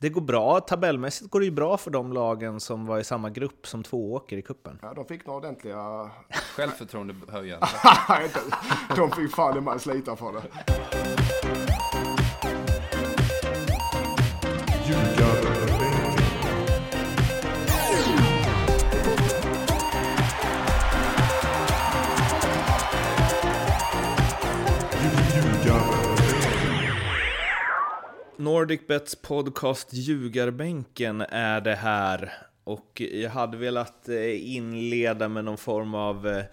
Det går bra, tabellmässigt går det ju bra för de lagen som var i samma grupp som två åker i kuppen. Ja, de fick några ordentliga... Självförtroendehöjande. de fick fan i man slita för det. NordicBets podcast Ljugarbänken är det här. Och jag hade velat eh, inleda med någon form av eh,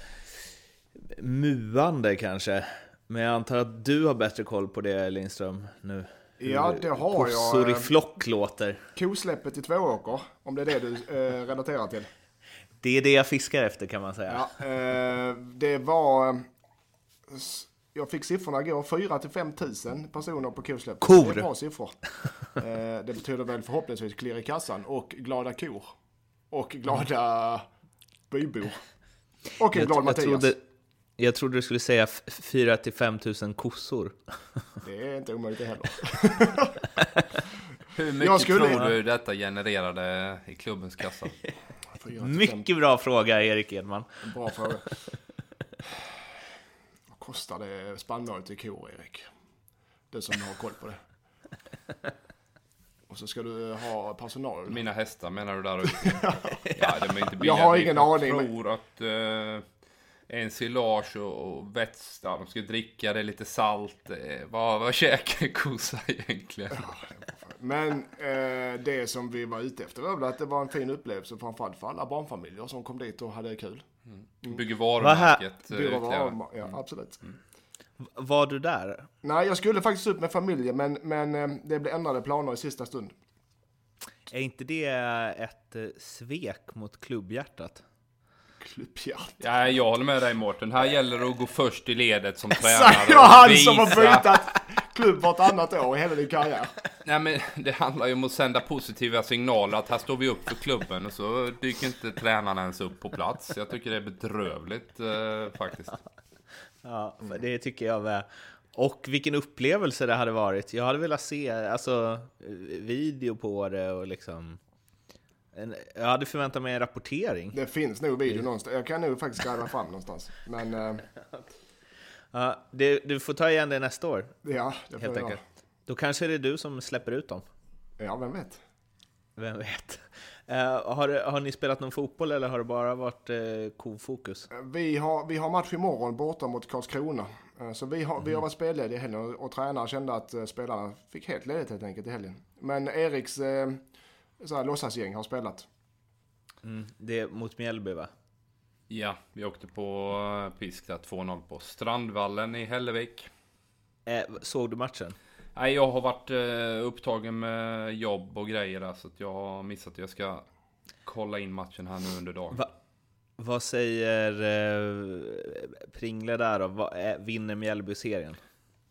muande kanske. Men jag antar att du har bättre koll på det Lindström nu? Ja, det har jag. Kossor i eh, flock låter. Kosläppet i Tvååker, om det är det du eh, relaterar till. Det är det jag fiskar efter kan man säga. Ja, eh, det var jag fick siffrorna igår, 4 till 5 tusen personer på kosläppet. Kor! Det är bra siffror. eh, det betyder väl förhoppningsvis klirr i kassan och glada kor. Och glada bybor. Och en jag, glad Mattias. Jag trodde, jag trodde du skulle säga 4 till 5 tusen kossor. Det är inte omöjligt det heller. Hur mycket skulle... tror du detta genererade i klubbens kassa? Mycket bra fråga, Erik Edman. Bra fråga kostar det spannmål till kor, Erik? Du som har koll på det. Och så ska du ha personal. Mina hästar menar du där ute? ja, de är inte billiga. Jag har ingen aning. Jag tror att uh, ensilage och, och vätska, de ska dricka det lite salt. Eh, vad, vad käkar kossa egentligen? Men eh, det som vi var ute efter var väl att det var en fin upplevelse framförallt för alla barnfamiljer som kom dit och hade kul. Mm. Bygger varumärket. Bygger eh, varumärket, ja mm. absolut. Mm. Var du där? Nej, jag skulle faktiskt upp med familjen men, men eh, det blev ändrade planer i sista stund. Är inte det ett eh, svek mot klubbhjärtat? Klubbhjärtat? Ja, jag håller med dig Mårten. Här gäller det att gå först i ledet som tränare. Exakt, jag han som har bytt klubb vartannat år i hela din karriär. Nej men det handlar ju om att sända positiva signaler att här står vi upp för klubben och så dyker inte tränarna ens upp på plats. Jag tycker det är bedrövligt eh, faktiskt. Ja, det tycker jag med. Och vilken upplevelse det hade varit. Jag hade velat se alltså, video på det och liksom... En, jag hade förväntat mig en rapportering. Det finns nog video någonstans. Jag kan nog faktiskt gräva fram någonstans. Men... Eh... Ja, det, du får ta igen det nästa år. Ja, det får jag. Då kanske det är du som släpper ut dem. Ja, vem vet? Vem vet? Uh, har, har ni spelat någon fotboll eller har det bara varit uh, kofokus? Vi har, vi har match imorgon borta mot Karlskrona. Uh, så vi har, mm. vi har mhm. varit spellediga i helgen och, och tränaren kände att uh, spelarna fick helt ledigt helt enkelt i helgen. Men Eriks uh, så låtsasgäng har spelat. Mm, det är mot Mjällby va? Ja, vi åkte på pisk där 2-0 på Strandvallen i Hällevik. såg du matchen? Nej, jag har varit eh, upptagen med jobb och grejer där, så att jag har missat det. Jag ska kolla in matchen här nu under dagen. Va, vad säger eh, Pringle där då? Va, eh, vinner Mjällby-serien?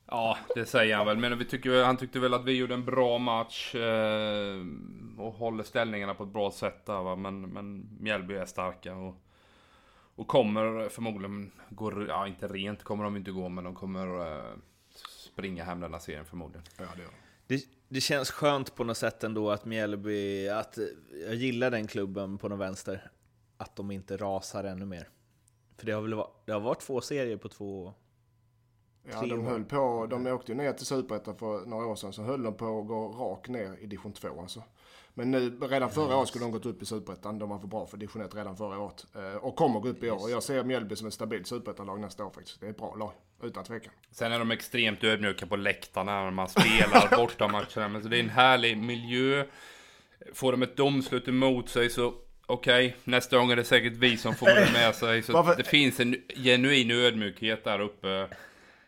Ja, det säger han väl. Men vi tycker, han tyckte väl att vi gjorde en bra match eh, och håller ställningarna på ett bra sätt där. Va? Men, men Mjällby är starka och, och kommer förmodligen gå, ja inte rent kommer de inte gå, men de kommer eh, springa hem den här serien förmodligen. Ja, det, gör det, det känns skönt på något sätt ändå att Mjällby, att jag gillar den klubben på något vänster. Att de inte rasar ännu mer. För det har väl varit, det har varit två serier på två... Ja, de höll på, de åkte ju ner till Superettan för några år sedan, så höll de på att gå rakt ner i division 2 alltså. Men nu, redan förra året skulle de gått upp i Superettan. De var för bra för division 1 redan förra året. Eh, och kommer gå upp i år. Och jag ser Mjällby som ett stabilt Superettan-lag nästa år faktiskt. Det är ett bra lag. Utan tvekan. Sen är de extremt ödmjuka på läktarna när man spelar bortamatcherna. Men så det är en härlig miljö. Får de ett domslut emot sig så okej, okay, nästa gång är det säkert vi som får det med sig. Så Varför? det finns en genuin ödmjukhet där uppe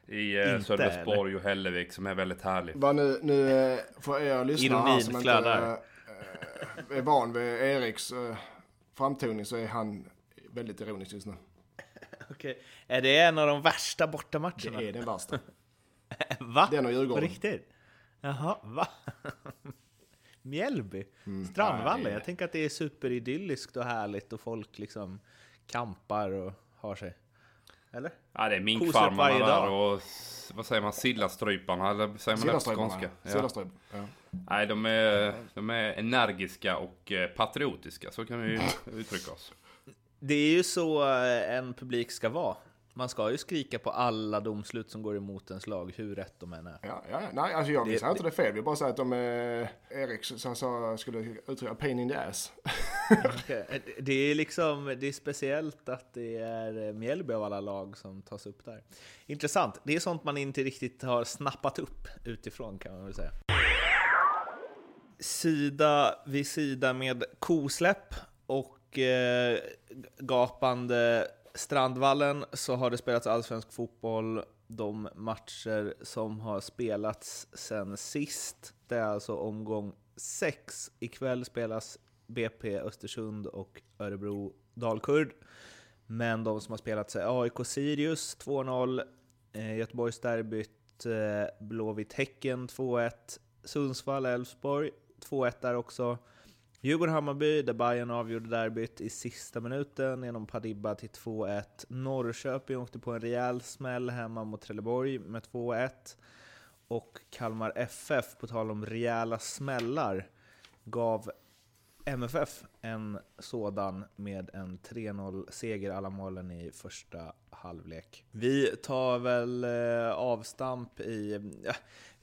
i eh, Sölvesborg och Hällevik som är väldigt härlig. Vad nu, nu eh, för er lyssnare här som inte är van vid Eriks äh, framtoning så är han väldigt ironisk just nu. Okej. Är det en av de värsta bortamatcherna? Det är den värsta. va? Den och Djurgården. På riktigt? Jaha, va? Mjällby? Mm. Strandvallen? Jag tänker att det är superidylliskt och härligt och folk liksom kampar och har sig. Eller? Ja, det är minkfarmarna där och vad säger man, sillastryparna eller säger man det på skånska? Ja. Ja. Nej, de är, de är energiska och eh, patriotiska, så kan vi uttrycka oss. Det är ju så eh, en publik ska vara. Man ska ju skrika på alla domslut som går emot ens lag, hur rätt de än är. Ja, ja, nej, alltså jag vill säga inte det fel. Vi bara säger att de är, Erik som sa, skulle uttrycka pain in the ass. det är liksom, det är speciellt att det är Mjällby av alla lag som tas upp där. Intressant, det är sånt man inte riktigt har snappat upp utifrån kan man väl säga. Sida vid sida med kosläpp och eh, gapande Strandvallen så har det spelats allsvensk fotboll de matcher som har spelats sen sist. Det är alltså omgång 6. Ikväll spelas BP Östersund och Örebro Dalkurd. Men de som har spelat är AIK Sirius 2-0, eh, Göteborgsderbyt eh, Blåvitt Häcken 2-1, Sundsvall Elfsborg 2-1 där också. Djurgården-Hammarby, där Bayern avgjorde derbyt i sista minuten genom Padibba till 2-1. Norrköping åkte på en rejäl smäll hemma mot Trelleborg med 2-1. Och Kalmar FF, på tal om rejäla smällar, gav MFF en sådan med en 3-0-seger, alla målen i första halvlek. Vi tar väl eh, avstamp i...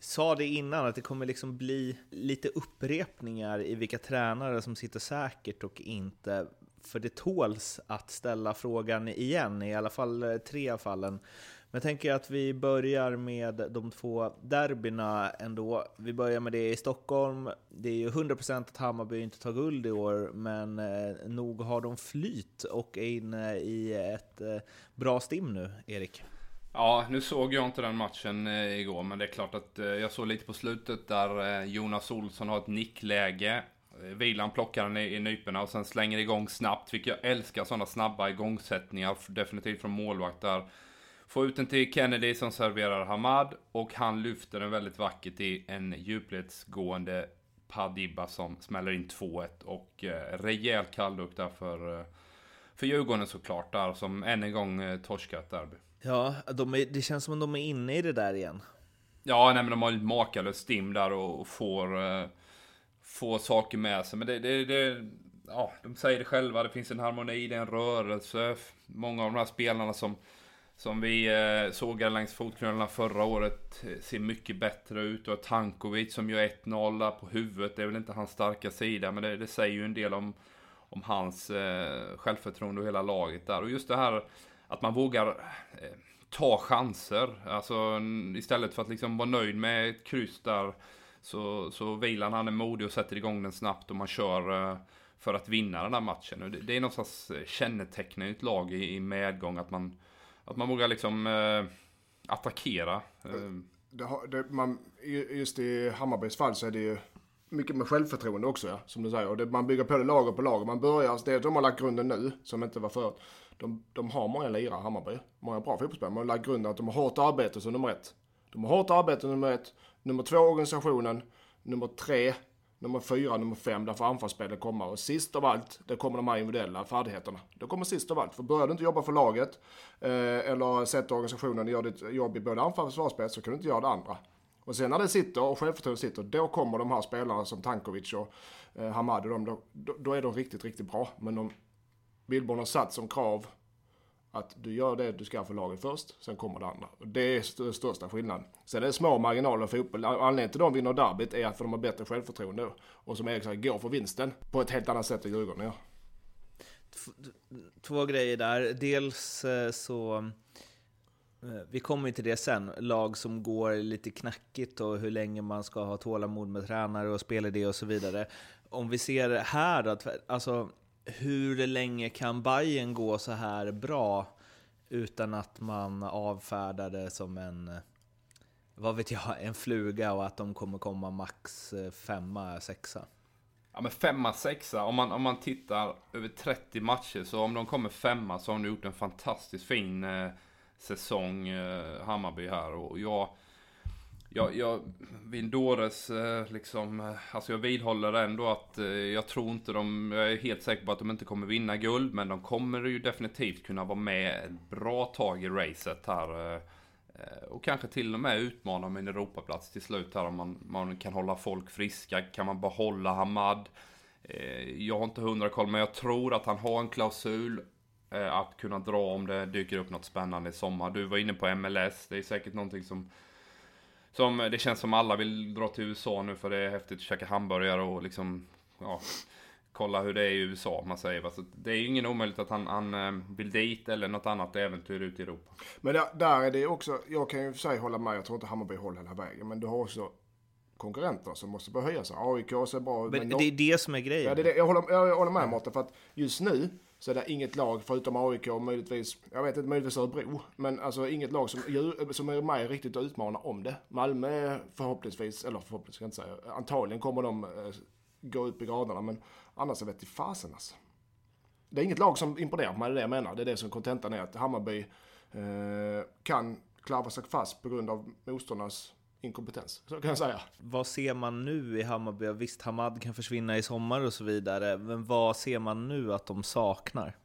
Sa det innan, att det kommer liksom bli lite upprepningar i vilka tränare som sitter säkert och inte. För det tåls att ställa frågan igen, i alla fall eh, tre av fallen. Men jag tänker att vi börjar med de två derbyna ändå. Vi börjar med det i Stockholm. Det är ju 100% att Hammarby inte tar guld i år, men eh, nog har de flyt och är inne i ett eh, bra stim nu, Erik. Ja, nu såg jag inte den matchen eh, igår, men det är klart att eh, jag såg lite på slutet där eh, Jonas Olsson har ett nickläge. Vilan plockar den i, i nyporna och sen slänger igång snabbt, vilket jag älskar sådana snabba igångsättningar, definitivt från målvaktar. Får ut den till Kennedy som serverar Hamad och han lyfter den väldigt vackert i en djupledsgående Padibba som smäller in 2-1 och eh, rejäl kallduck där för, för Djurgården såklart där som än en gång eh, torskat derby. Ja, de är, det känns som att de är inne i det där igen. Ja, nej men de har ju makalöst stim där och får, eh, får saker med sig. Men det, det, det, ja, de säger det själva, det finns en harmoni, det är en rörelse. Många av de här spelarna som, som vi eh, sågade längs fotknölarna förra året eh, ser mycket bättre ut. Och Tankovic som gör 1-0 på huvudet, det är väl inte hans starka sida, men det, det säger ju en del om, om hans eh, självförtroende och hela laget där. Och just det här att man vågar eh, ta chanser. Alltså istället för att liksom vara nöjd med ett kryss där så, så Vilan han är modig och sätter igång den snabbt och man kör eh, för att vinna den här matchen. Det, det är någon slags eh, kännetecken i ett lag i, i medgång att man, att man vågar liksom eh, attackera. Det, har, det, man, just i Hammarbys fall så är det ju mycket med självförtroende också ja, som du säger. Och det, man bygger på det lager på lager. Man börjar, det de har lagt grunden nu, som inte var förut de, de har många lirare, Hammarby. Många bra fotbollsspelare. Man har lagt grunden att de har hårt arbete som nummer ett. De har hårt arbete nummer ett. Nummer två organisationen. Nummer tre, nummer fyra, nummer fem. Där får anfallsspelet komma. Och sist av allt, det kommer de här individuella färdigheterna. Det kommer sist av allt. För börjar du inte jobba för laget eh, eller sätta organisationen och gör ditt jobb i både anfall och försvarsspel så kan du inte göra det andra. Och sen när det sitter och självförtroendet sitter, då kommer de här spelarna som Tankovic och eh, Hamad och de, då, då, är de riktigt, riktigt bra. Men de, Billborn har satt som krav att du gör det du ska för laget först, sen kommer det andra. Det är den största skillnaden. Sen är det små marginaler för fotboll. Anledningen till att de vinner derbyt är att de har bättre självförtroende och som Erik säger, går för vinsten på ett helt annat sätt än Djurgården gör. Två grejer där. Dels eh, så eh, vi kommer till det sen, lag som går lite knackigt och hur länge man ska ha tålamod med tränare och spelidé och så vidare. Om vi ser här då. alltså hur länge kan Bayern gå så här bra utan att man avfärdar det som en, vad vet jag, en fluga och att de kommer komma max eh, femma, sexa? Ja men femma, sexa, om man, om man tittar över 30 matcher så om de kommer femma så har de gjort en fantastiskt fin eh, säsong, eh, Hammarby här. Och jag, jag, jag, Vindores, eh, liksom, eh, alltså jag vidhåller ändå att eh, jag tror inte de, jag är helt säker på att de inte kommer vinna guld, men de kommer ju definitivt kunna vara med ett bra tag i racet här. Och kanske till och med utmana om en Europaplats till slut här om man, man kan hålla folk friska. Kan man behålla Hamad? Jag har inte hundra koll, men jag tror att han har en klausul att kunna dra om det dyker upp något spännande i sommar. Du var inne på MLS, det är säkert någonting som som det känns som alla vill dra till USA nu för det är häftigt att käka hamburgare och liksom, ja, kolla hur det är i USA, man säger. Så det är ju ingen omöjligt att han, han eh, vill dit eller något annat äventyr ute i Europa. Men där, där är det också, jag kan ju för sig hålla med, jag tror inte Hammarby håller hela vägen, men du har också konkurrenter som måste börja höja sig. AIK ser bra ut. Men, men det är det som är grejen. Ja, det är det. Jag, håller, jag håller med Mårten, för att just nu så är det inget lag förutom AIK och möjligtvis, jag vet inte, möjligtvis Örebro. Men alltså inget lag som, som är med riktigt att utmana om det. Malmö förhoppningsvis, eller förhoppningsvis ska jag inte säga, antagligen kommer de eh, gå upp i graderna. Men annars är det fasen alltså. Det är inget lag som imponerar på mig, det är det jag menar. Det är det som kontentan är, att Hammarby eh, kan klavra sig fast på grund av motståndarnas inkompetens. Så kan jag säga. Vad ser man nu i Hammarby? Visst, Hamad kan försvinna i sommar och så vidare, men vad ser man nu att de saknar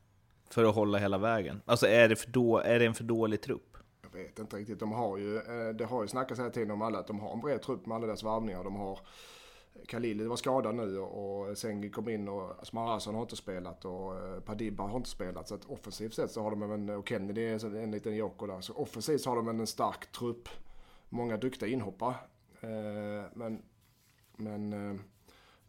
för att hålla hela vägen? Alltså är det, för då, är det en för dålig trupp? Jag vet inte riktigt. De har ju, eh, det har ju snackats hela tiden om alla att de har en bred trupp med alla deras varvningar. De har Khalili var skadad nu och Sengi kom in och Smarasson har inte spelat och eh, Padiba har inte spelat. Så att offensivt sett så har de en, och Kennedy är en liten joker där. Så offensivt så har de en stark trupp många duktiga inhoppare. Eh, men, men eh,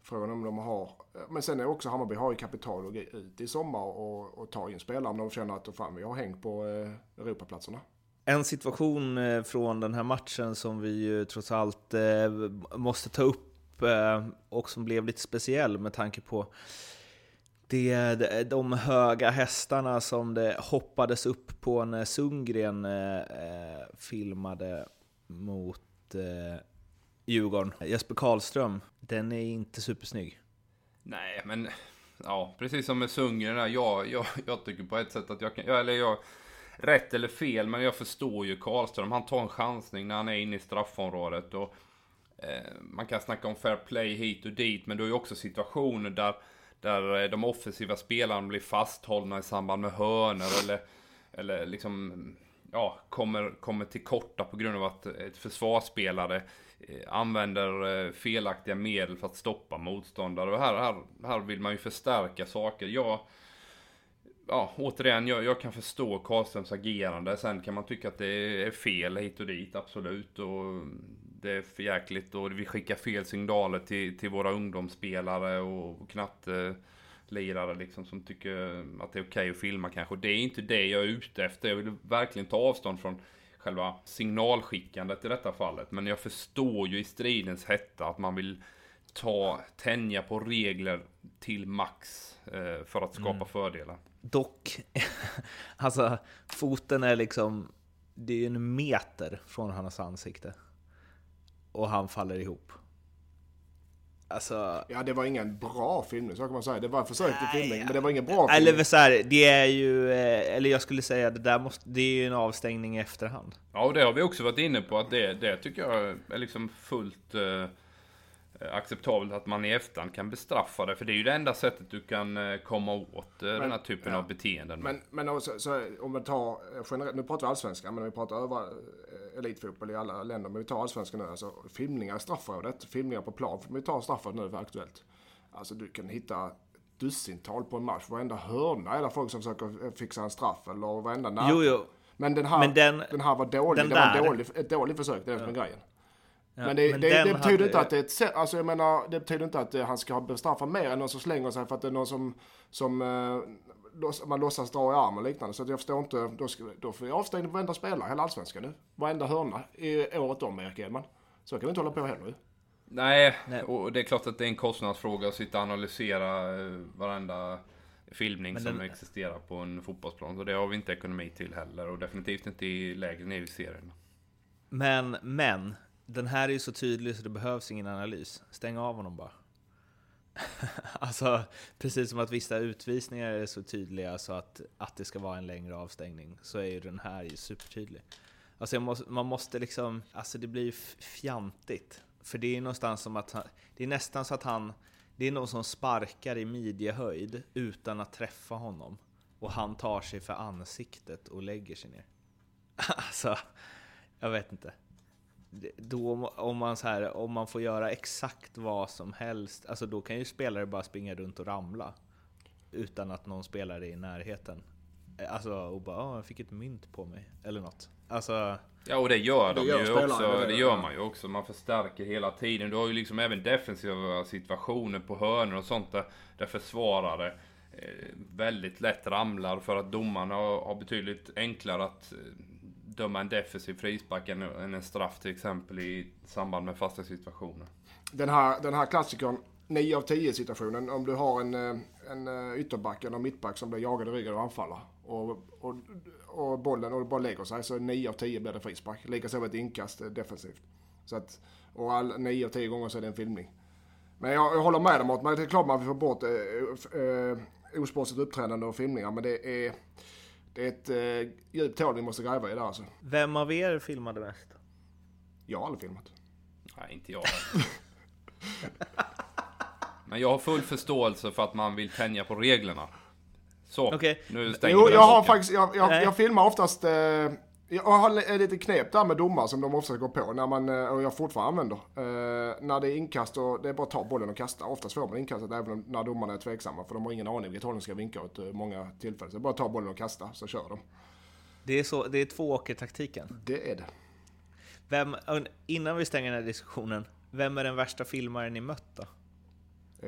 frågan om de har... Eh, men sen är också Hammarby har ju kapital att gå ut i sommar och, och ta in spelare om de känner att fan, vi har hängt på eh, Europaplatserna. En situation från den här matchen som vi ju trots allt måste ta upp och som blev lite speciell med tanke på det, de höga hästarna som det hoppades upp på när Sundgren filmade mot eh, Djurgården. Jesper Karlström, den är inte supersnygg. Nej, men ja, precis som med Sundgren. Jag, jag, jag tycker på ett sätt att jag kan, eller jag, rätt eller fel, men jag förstår ju Karlström. Han tar en chansning när han är inne i straffområdet. Och, eh, man kan snacka om fair play hit och dit, men du har ju också situationer där, där eh, de offensiva spelarna blir fasthållna i samband med hörnor eller, eller liksom ja, kommer, kommer till korta på grund av att ett försvarsspelare eh, använder eh, felaktiga medel för att stoppa motståndare. Och här, här, här vill man ju förstärka saker. Jag, ja, återigen, jag, jag kan förstå Karlströms agerande. Sen kan man tycka att det är fel hit och dit, absolut. Och det är för jäkligt och vi skickar fel signaler till, till våra ungdomsspelare och knappt lirare liksom som tycker att det är okej okay att filma kanske. Och det är inte det jag är ute efter. Jag vill verkligen ta avstånd från själva signalskickandet i detta fallet. Men jag förstår ju i stridens hetta att man vill ta, tänja på regler till max eh, för att skapa mm. fördelar. Dock, alltså foten är liksom, det är ju en meter från hans ansikte. Och han faller ihop. Alltså... Ja, det var ingen bra filmning, så kan man säga. Det var en försök till filmning, ja. men det var ingen bra filmning. Eller så här, det är ju, eh, eller jag skulle säga, det där måste, det är ju en avstängning i efterhand. Ja, och det har vi också varit inne på, att det, det tycker jag är liksom fullt eh, acceptabelt att man i efterhand kan bestraffa det. För det är ju det enda sättet du kan eh, komma åt eh, men, den här typen ja. av beteenden. Men, men också, så, om vi tar generellt, nu pratar vi allsvenskan, men om vi pratar över elitfotboll i alla länder. Men vi tar allsvenskan nu. Alltså filmningar i straffområdet, filmningar på plan. Vi tar straffet nu för aktuellt. Alltså du kan hitta dussintal på en match. Varenda hörna är det folk som försöker fixa en straff eller varenda nära. Jo, jo. Men den här, men den, den här var dålig. Det var dålig, ett dåligt försök, det är det som är grejen. Ja, men det, men det, det betyder hade... inte att det är ett alltså jag menar, det betyder inte att han ska bestraffa mer än någon som slänger sig för att det är någon som, som uh, man låtsas dra i armen och liknande. Så jag förstår inte, då, ska, då får vi avstängning på varenda spelare, hela allsvenskan nu. Varenda hörna i året om, Erik Edman. Så kan vi inte hålla på heller Nej, och det är klart att det är en kostnadsfråga att sitta och analysera eh, varenda filmning den... som existerar på en fotbollsplan. Så det har vi inte ekonomi till heller och definitivt inte i lägre ner i serien. Men, men, den här är ju så tydlig så det behövs ingen analys. Stäng av honom bara. alltså, precis som att vissa utvisningar är så tydliga så att, att det ska vara en längre avstängning, så är ju den här ju supertydlig. Alltså måste, man måste liksom, alltså det blir fjantigt. För det är någonstans som att han, det är nästan så att han, det är någon som sparkar i midjehöjd utan att träffa honom. Och han tar sig för ansiktet och lägger sig ner. Alltså, jag vet inte. Då, om, man så här, om man får göra exakt vad som helst, alltså då kan ju spelare bara springa runt och ramla. Utan att någon spelare är i närheten. Alltså, och bara oh, jag fick ett mynt på mig, eller något. Alltså... Ja, och det gör de gör ju också. Det, det gör man ju också. Man förstärker hela tiden. Du har ju liksom även defensiva situationer på hörnor och sånt där, där försvarare eh, väldigt lätt ramlar för att domarna har, har betydligt enklare att eh, döma en defensiv frispark än en straff till exempel i samband med fasta situationer. Den här, den här klassikern 9 av 10 situationen, om du har en, eh, en eh, ytterback eller mittback som blir jagad i ryggen och anfaller och, och, och bollen och bara lägger sig så 9 av 10 blir det frispark. Likaså ett inkast eh, defensivt. Så att, och all, 9 av 10 gånger så är det en filmning. Men jag, jag håller med om att det är klart man vill få bort eh, eh, osportsligt uppträdande och filmningar men det är det är ett eh, djupt hål vi måste gräva i där alltså. Vem av er filmade mest? Jag har aldrig filmat. Nej, inte jag Men jag har full förståelse för att man vill tänja på reglerna. Så, okay. nu stänger Jo, jag har faktiskt, jag, jag, jag filmar oftast eh, jag har lite knep där med domar som de ofta går på när man, eh, och jag fortfarande använder. Eh, när det är inkast och det är bara att ta bollen och kasta. Oftast får man inkastet även när domarna är tveksamma för de har ingen aning vilket håll de ska vinka åt eh, många tillfällen. Så det är bara att ta bollen och kasta så kör de. Det är, så, det är tvååkertaktiken? Det är det. Vem, innan vi stänger den här diskussionen, vem är den värsta filmaren ni mött då?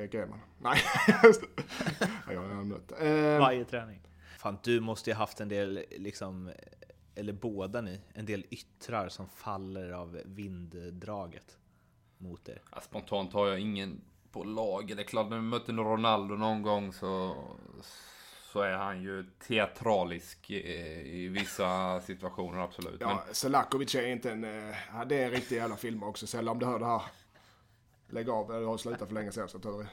Eh, Greiman. Nej, jag har mött. Eh, Varje träning. Fan, du måste ju haft en del liksom eller båda ni, en del yttrar som faller av vinddraget mot er? Ja, spontant har jag ingen på lager. Det är klart, när vi mötte Ronaldo någon gång så, så är han ju teatralisk i, vissa situationer, absolut. Ja, Men... Selakovic är inte en... Eh, det är en riktig jävla film också. Sällan om du hör det här. Lägg av, jag har slutat för länge sedan så jag.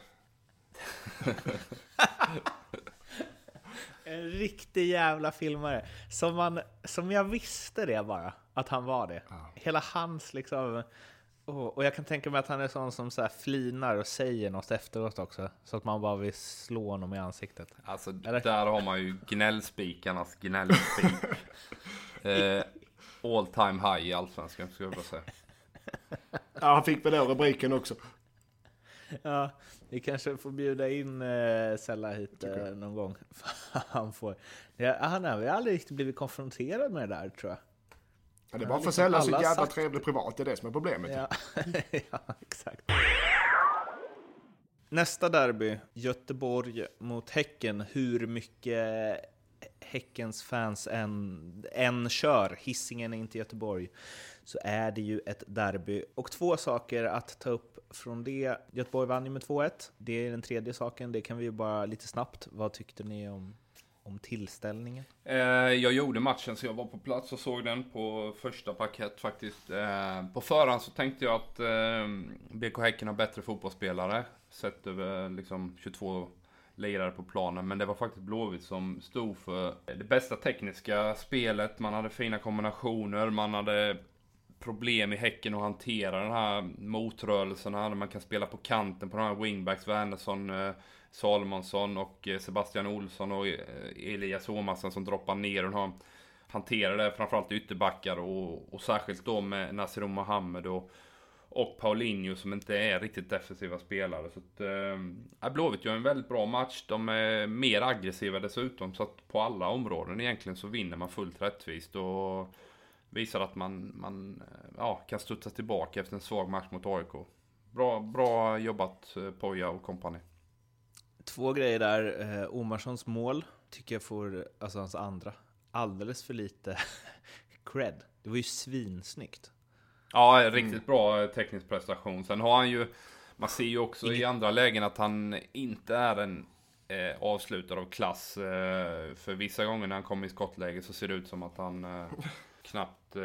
En riktig jävla filmare. Som, man, som jag visste det bara, att han var det. Ja. Hela hans liksom... Oh, och jag kan tänka mig att han är sån som så här flinar och säger något efteråt också. Så att man bara vill slå honom i ansiktet. Alltså, Eller? där har man ju gnällspikarnas gnällspik. eh, all time high i Allsvenskan, skulle jag bara säga. Ja, han fick väl den rubriken också. Ja, vi kanske får bjuda in eh, Sella hit eh, någon gång. han, får, ja, han har väl aldrig riktigt blivit konfronterad med det där tror jag. Ja, det är bara för Sella så jävla sagt... trevlig privat, det är det som är problemet. Ja, ja exakt. Nästa derby, Göteborg mot Häcken. Hur mycket Häckens fans än, än kör, hissingen är inte Göteborg, så är det ju ett derby. Och två saker att ta upp från det. Göteborg vann ju med 2-1. Det är den tredje saken. Det kan vi ju bara lite snabbt. Vad tyckte ni om, om tillställningen? Eh, jag gjorde matchen så jag var på plats och såg den på första parkett faktiskt. Eh, på förhand så tänkte jag att eh, BK Häcken har bättre fotbollsspelare. Sett över liksom 22 lirare på planen. Men det var faktiskt Blåvitt som stod för det bästa tekniska spelet. Man hade fina kombinationer, man hade problem i Häcken att hantera den här motrörelserna. När man kan spela på kanten på de här wingbacks, Wernersson, eh, Salomonsson och eh, Sebastian Olsson och eh, Elias Åmasen som droppar ner och har hanterar det framförallt ytterbackar och, och särskilt då med Nasir Mohammed och, och Paulinho som inte är riktigt defensiva spelare. Så att, eh, äh, Blåvitt gör en väldigt bra match. De är mer aggressiva dessutom. Så att på alla områden egentligen så vinner man fullt rättvist. Och visar att man, man ja, kan studsa tillbaka efter en svag match mot AIK. Bra, bra jobbat eh, Poja och kompani. Två grejer där. Eh, Omarssons mål tycker jag får, alltså hans andra, alldeles för lite cred. Det var ju svinsnyggt. Ja, riktigt mm. bra teknisk prestation. Sen har han ju, man ser ju också Inget... i andra lägen att han inte är en eh, avslutare av klass. Eh, för vissa gånger när han kommer i skottläge så ser det ut som att han eh, knappt eh,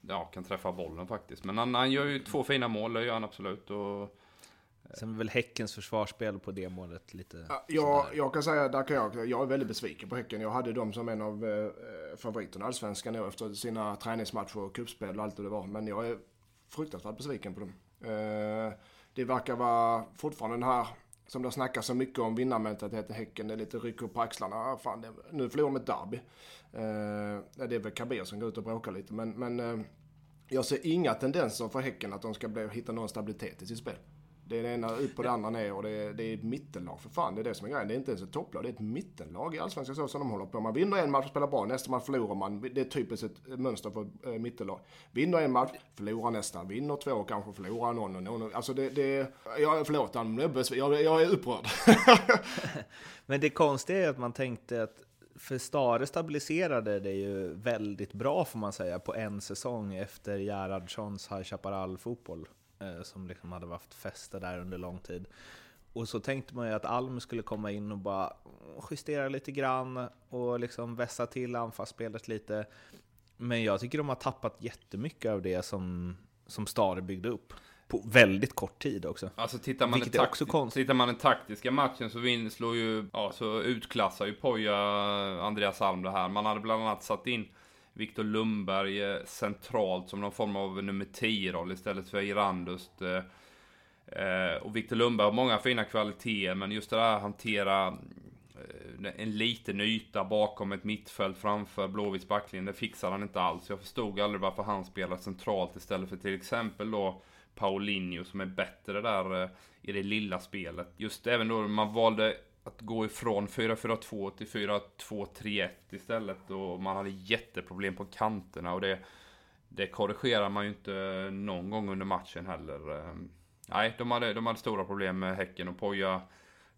ja, kan träffa bollen faktiskt. Men han, han gör ju två fina mål, det gör han absolut. Och, Sen är väl Häckens försvarsspel på det målet lite... Ja, jag, jag kan säga, där kan jag, jag är väldigt besviken på Häcken. Jag hade dem som en av eh, favoriterna i Allsvenskan nu efter sina träningsmatcher och cupspel och allt det var. Men jag är fruktansvärt besviken på dem. Eh, det verkar vara fortfarande den här, som det snackas så mycket om, vinnarmentaliteten i Häcken. Det är lite ryck upp på axlarna. Ah, fan, det, nu förlorar de ett derby. Eh, det är väl Kabir som går ut och bråkar lite. Men, men eh, jag ser inga tendenser för Häcken att de ska bli, hitta någon stabilitet i sitt spel. Det är det ena upp och det andra ner och det är, det är ett mittenlag för fan. Det är det som är grejen. Det är inte ens ett topplag, det är ett mittenlag i Allsvenskan så som de håller på. Man vinner en match och spelar bra, nästa match förlorar man. Det är typiskt ett mönster för äh, mittenlag. Vinner en match, förlorar nästa. Vinner två, kanske förlorar någon och någon. Alltså det, det jag, förlåt, jag, jag är upprörd. Men det konstiga är att man tänkte att för Stare stabiliserade det ju väldigt bra får man säga på en säsong efter Gerhardssons High Chaparral-fotboll. Eh, som liksom hade haft fäste där under lång tid. Och så tänkte man ju att Alm skulle komma in och bara justera lite grann och liksom vässa till anfallsspelet lite. Men jag tycker de har tappat jättemycket av det som, som Stare byggde upp. På väldigt kort tid också. Alltså tittar man, den, också tittar man den taktiska matchen så, vin, slår ju, ja, så utklassar ju Poja Andreas Alm det här. Man hade bland annat satt in Viktor Lundberg eh, centralt som någon form av nummer 10-roll istället för Irandust. Eh, eh, och Viktor Lundberg har många fina kvaliteter, men just det där att hantera en liten yta bakom ett mittfält framför Blåvitts backlinje, det fixar han inte alls. Jag förstod aldrig varför han spelar centralt istället för till exempel då Paulinho som är bättre där i det lilla spelet. Just även då man valde att gå ifrån 4-4-2 till 4-2-3-1 istället och man hade jätteproblem på kanterna och det, det korrigerar man ju inte någon gång under matchen heller. Ehm, nej, de hade, de hade stora problem med Häcken och Poja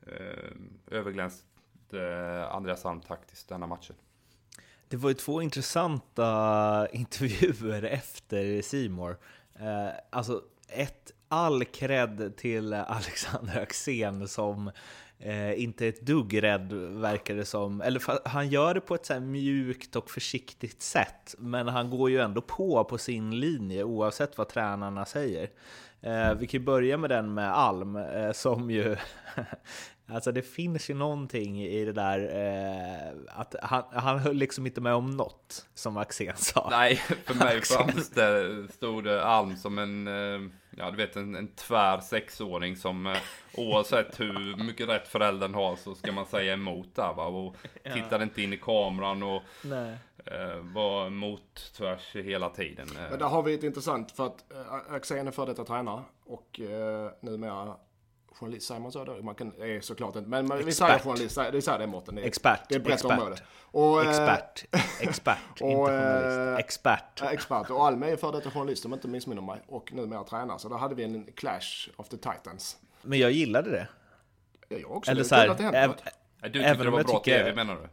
ehm, eh, överglänste Andreas Alm taktiskt denna matchen. Det var ju två intressanta intervjuer efter Simor. Eh, alltså, ett, all cred till Alexander Axén som eh, inte ett dugg rädd verkar det som. Eller han gör det på ett så mjukt och försiktigt sätt, men han går ju ändå på på sin linje oavsett vad tränarna säger. Eh, vi kan börja med den med Alm, eh, som ju... alltså det finns ju någonting i det där eh, att han, han höll liksom inte med om något, som Axén sa. Nej, för mig framstod Alm som en eh, ja, du vet en, en tvär sexåring som eh, oavsett hur mycket rätt föräldern har så ska man säga emot där va. Och ja. tittade inte in i kameran och eh, var mot tvärs hela tiden. Eh. Men där har vi ett intressant för att eh, Axén är före detta tränare och eh, numera journalist, säger man så då? Man kan, är såklart inte, men man, vi säger journalist, det är så här det är Mårten. Expert. Det är ett brett expert. område. Och, eh, expert. Expert, och, inte journalist. Eh, expert. expert. Och Alme är före detta journalist om jag inte missminner mig. Och numera tränare. Så då hade vi en clash of the titans. Men jag gillade det. Ja, jag också. Eller så här, äv, du tyckte det var bra TV menar du?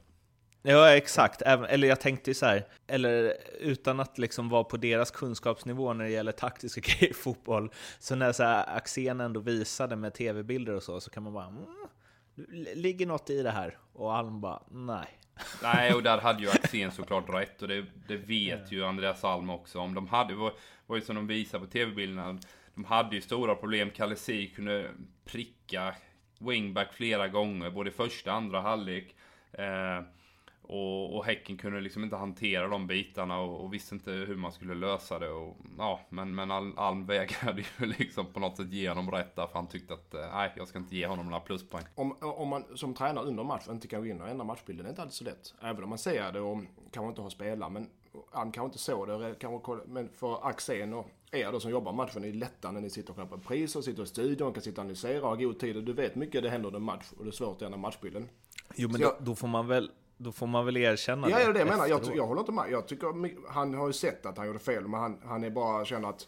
Ja, exakt. Även, eller jag tänkte ju så här, eller utan att liksom vara på deras kunskapsnivå när det gäller taktiska grejer i fotboll, så när så här, Axén ändå visade med tv-bilder och så, så kan man bara mm, ligger något i det här? Och Alm bara, nej. Nej, och där hade ju Axén såklart rätt och det, det vet ju Andreas Alm också om. De hade, var, var ju som de visade på tv-bilderna, de hade ju stora problem. Kalle Si kunde pricka wingback flera gånger, både första och andra halvlek. Eh, och, och Häcken kunde liksom inte hantera de bitarna och, och, visste inte hur man skulle lösa det. Och, ja, men, men Alm vägrade ju liksom på något sätt ge honom rätt där, för han tyckte att eh, nej, jag ska inte ge honom några pluspoäng. Om, om man som tränare under match inte kan gå in och ändra matchbilden, det är inte alltid så lätt. Även om man ser det och kanske inte har spelat, men Alm kanske inte såg det. Kanske, men för Axén och er då som jobbar matchen är det lättare när ni sitter och köper priser, sitter i studion, kan sitta och analysera och ha god tid. Och du vet mycket det händer under match och det är svårt att ändra matchbilden. Jo, men då, då får man väl då får man väl erkänna ja, det. Ja, det jag menar. Jag, jag håller inte med. Jag tycker, han har ju sett att han gjorde fel, men han, han är bara känner att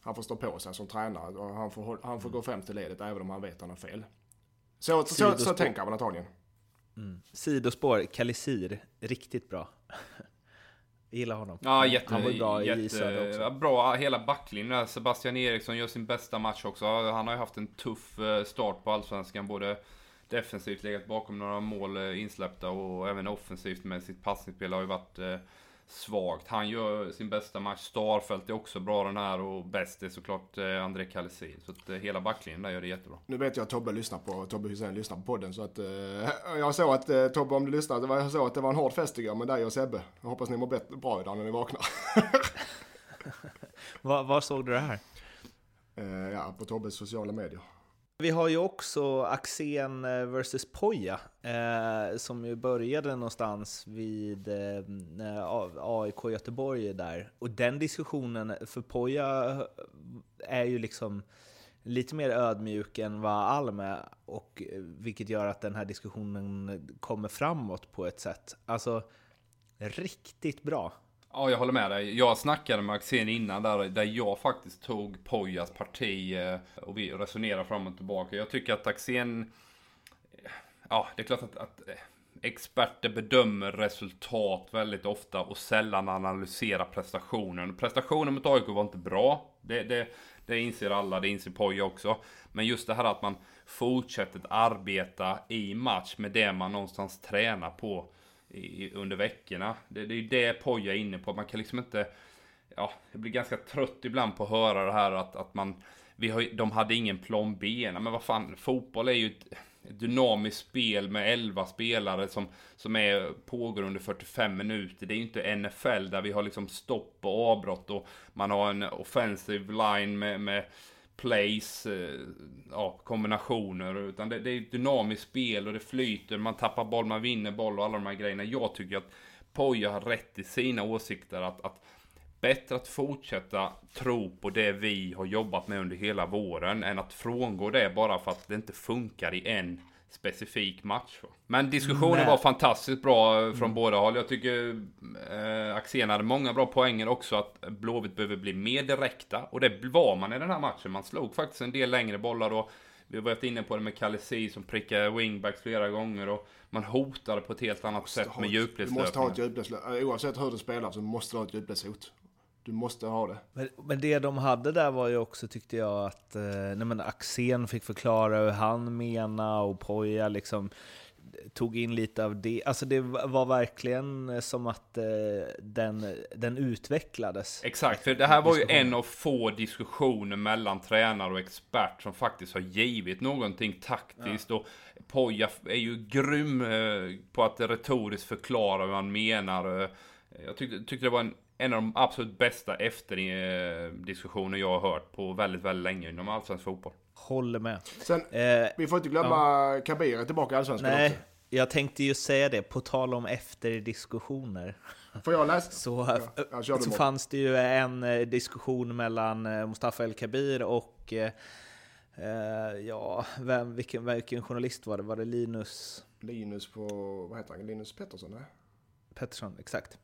han får stå på sig som tränare. Och han får, han får gå främst i ledet även om han vet att han har fel. Så, så, så, så tänker han antagligen. Mm. Sidospår, Kalisir, riktigt bra. Jag gillar honom. Ja, jätte, han var bra jätte, i Söder också. Bra, hela backlinjen. Sebastian Eriksson gör sin bästa match också. Han har ju haft en tuff eh, start på Allsvenskan. Både defensivt legat bakom några mål eh, insläppta och även offensivt med sitt passningsspel har ju varit eh, svagt. Han gör sin bästa match. Starfelt är också bra den här och bäst är såklart eh, André Kalesi. Så att eh, hela backlinjen där gör det jättebra. Nu vet jag att Tobbe lyssnar på, Tobbe Hysén lyssnar på podden så att eh, jag såg att eh, Tobbe om du lyssnar, det var, jag såg att det var en hård fest igår med dig och Sebbe. Jag hoppas ni mår bättre, bra idag när ni vaknar. var, var såg du det här? Eh, ja, på Tobbes sociala medier. Vi har ju också Axén eh, vs Poja, eh, som ju började någonstans vid eh, eh AIK Göteborg där. Och den diskussionen, för Poja är ju liksom lite mer ödmjuk än vad Alm är, och, eh, vilket gör att den här diskussionen kommer framåt på ett sätt. Alltså, riktigt bra. Ja, jag håller med dig. Jag snackade med Axén innan där, där jag faktiskt tog Pojas parti eh, och vi resonerade fram och tillbaka. Jag tycker att Axén... Eh, ja, det är klart att, att eh, experter bedömer resultat väldigt ofta och sällan analyserar prestationen. Prestationen mot AIK var inte bra. Det, det, det inser alla, det inser Poja också. Men just det här att man fortsätter att arbeta i match med det man någonstans tränar på i, under veckorna. Det, det är ju det Poja är inne på. Man kan liksom inte... Ja, jag blir ganska trött ibland på att höra det här att, att man... Vi har, de hade ingen plan B. Men vad fan, fotboll är ju ett, ett dynamiskt spel med 11 spelare som, som är, pågår under 45 minuter. Det är ju inte NFL där vi har liksom stopp och avbrott och man har en offensive line med, med plays, eh, ja, kombinationer. Utan det, det är ett dynamiskt spel och det flyter. Man tappar boll, man vinner boll och alla de här grejerna. Jag tycker att Poja har rätt i sina åsikter. Att, att bättre att fortsätta tro på det vi har jobbat med under hela våren än att frångå det bara för att det inte funkar i en specifik match. Men diskussionen Nej. var fantastiskt bra från mm. båda håll. Jag tycker eh, Axén hade många bra poänger också. Att Blåvitt behöver bli mer direkta. Och det var man i den här matchen. Man slog faktiskt en del längre bollar och vi har varit inne på det med Kalesi som prickade wingbacks flera gånger och man hotade på ett helt annat sätt med djupledslöpningar. Du måste ha ett djupledslöp. Oavsett hur du spelar så måste du ha ett djupledshot. Du måste ha det. Men, men, det de hade där var ju också, tyckte jag, att eh, nej men Axén fick förklara hur han menade och Poja liksom tog in lite av det. Alltså det var verkligen som att eh, den, den utvecklades. Exakt, för det här var ju en av få diskussioner mellan tränare och expert som faktiskt har givit någonting taktiskt. Ja. Och Poja är ju grym eh, på att retoriskt förklara hur han menar. Eh, jag tyckte, tyckte det var en en av de absolut bästa efterdiskussioner jag har hört på väldigt, väldigt länge inom allsvensk fotboll. Håller med. Sen, eh, vi får inte glömma ja. Kabir tillbaka i allsvenskan Nej, också. jag tänkte ju säga det, på tal om efterdiskussioner. Får jag läsa? Så, ja, så fanns det ju en eh, diskussion mellan eh, Mustafa El Kabir och eh, ja, vem, vilken, vilken journalist var det? Var det Linus? Linus på, vad heter han? Linus Pettersson? Nej? Pettersson, exakt.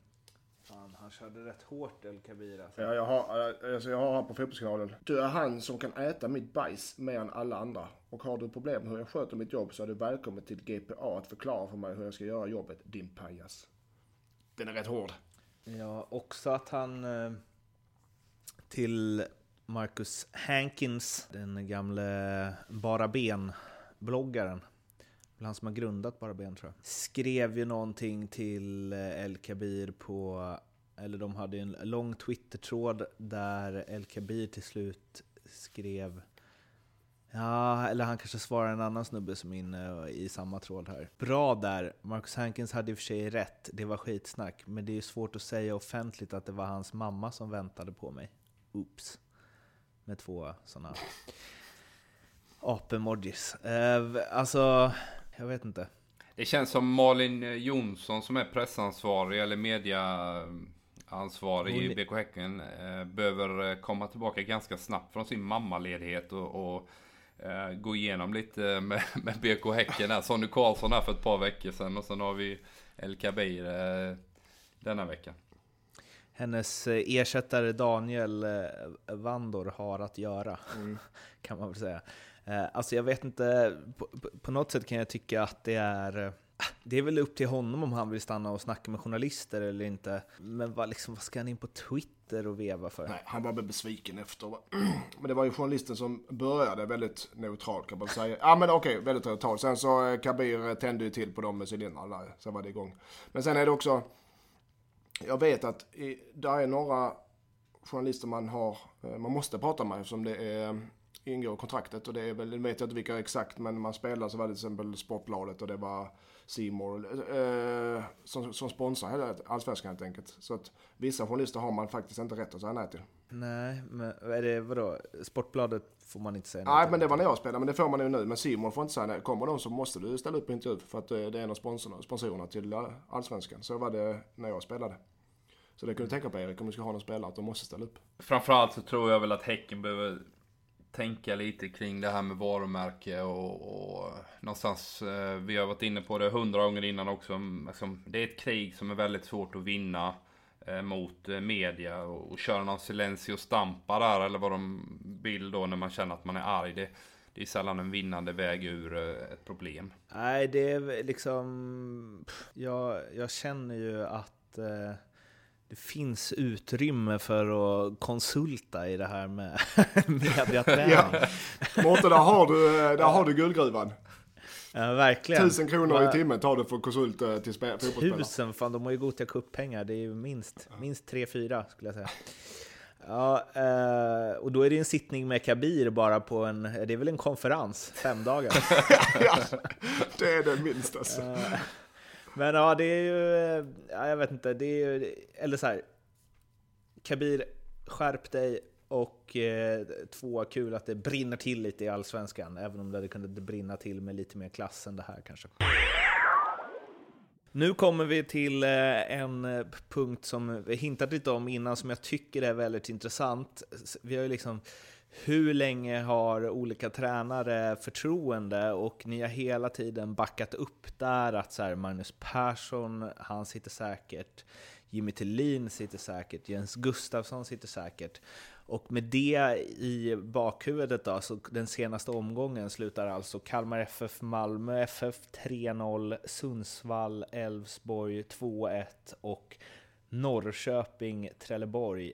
Han körde rätt hårt El Kabir alltså. Ja, jag har, alltså jag har han på Fotbollskanalen. Du är han som kan äta mitt bajs mer än alla andra. Och har du problem med hur jag sköter mitt jobb så är du välkommen till GPA att förklara för mig hur jag ska göra jobbet, din pajas. Den är rätt hård. Ja, också att han eh, till Marcus Hankins, den gamle Bara Ben-bloggaren, han som har grundat Bara Ben tror jag, skrev ju någonting till eh, El Kabir på, eller de hade en lång Twitter-tråd där El Kabir till slut skrev Ja, eller han kanske svarar en annan snubbe som är inne i samma tråd här. Bra där, Marcus Hankins hade i och för sig rätt, det var skitsnack. Men det är ju svårt att säga offentligt att det var hans mamma som väntade på mig. Oops. Med två sådana apemojis. Eh, alltså, jag vet inte. Det känns som Malin Jonsson som är pressansvarig eller mediaansvarig i BK Häcken eh, behöver komma tillbaka ganska snabbt från sin mammaledighet och, och eh, gå igenom lite med, med BK Häcken. Där. Sonny Karlsson här för ett par veckor sedan och sen har vi El Kabir eh, denna vecka. Hennes eh, ersättare Daniel eh, Vandor har att göra, mm. kan man väl säga. Eh, alltså jag vet inte, på, på, något sätt kan jag tycka att det är det är väl upp till honom om han vill stanna och snacka med journalister eller inte. Men vad, liksom, vad ska han in på Twitter och veva för? Nej, han var väl besviken efter. Men det var ju journalisten som började väldigt neutralt kan man säga. Ja men okej, okay, väldigt neutralt. Sen så eh, Kabir eh, tände ju till på dem med cylindrarna där. Sen var det igång. Men sen är det också jag vet att i, där är några journalister man har, eh, man måste prata med eftersom det är, ingår i kontraktet och det är väl, nu vet jag inte vilka exakt, men man spelar så var det till exempel Sportbladet och det var Simor eh, som, som sponsrar hela allsvenskan helt enkelt. Så att vissa journalister har man faktiskt inte rätt att säga nej till. Nej, men är det vadå? Sportbladet får man inte säga nej Nej, men det var när jag spelade, men det får man ju nu. Men Simon får inte säga nej. Kommer de så måste du ställa upp på intervju för att eh, det är en av sponsorerna, sponsorerna till allsvenskan. Så var det när jag spelade. Så det kan du tänka på Erik, om du ska ha någon spelare, att de måste ställa upp. Framförallt så tror jag väl att Häcken behöver tänka lite kring det här med varumärke och, och någonstans, eh, vi har varit inne på det hundra gånger innan också, mm, liksom, det är ett krig som är väldigt svårt att vinna eh, mot eh, media och, och köra någon silencio stampa där eller vad de vill då när man känner att man är arg. Det, det är sällan en vinnande väg ur eh, ett problem. Nej, det är liksom, jag, jag känner ju att eh det finns utrymme för att konsulta i det här med mediaträning. ja. Mårten, där har du, där har du guldgruvan. Ja, verkligen. Tusen kronor i timmen tar du för konsult eh, till fotbollsspelare. Tusen? Fan, de har ju Gothia Cup-pengar. Det är ju minst, minst 3-4 skulle jag säga. Ja, eh, och då är det en sittning med Kabir bara på en, det är väl en konferens, fem dagar. ja, det är det minst alltså. Men ja, det är ju, eh, ja, jag vet inte, det är ju, eller så här. Kabir, skärp dig och eh, två, kul att det brinner till lite i Allsvenskan, även om det hade kunnat brinna till med lite mer klass än det här kanske. Nu kommer vi till eh, en eh, punkt som vi hintat lite om innan, som jag tycker är väldigt intressant. Vi har ju liksom hur länge har olika tränare förtroende och ni har hela tiden backat upp där att så här, Magnus Persson, han sitter säkert, Jimmy Tillin sitter säkert, Jens Gustafsson sitter säkert. Och med det i bakhuvudet då, så den senaste omgången slutar alltså Kalmar FF Malmö FF 3-0, Sundsvall Elfsborg 2-1 och Norrköping Trelleborg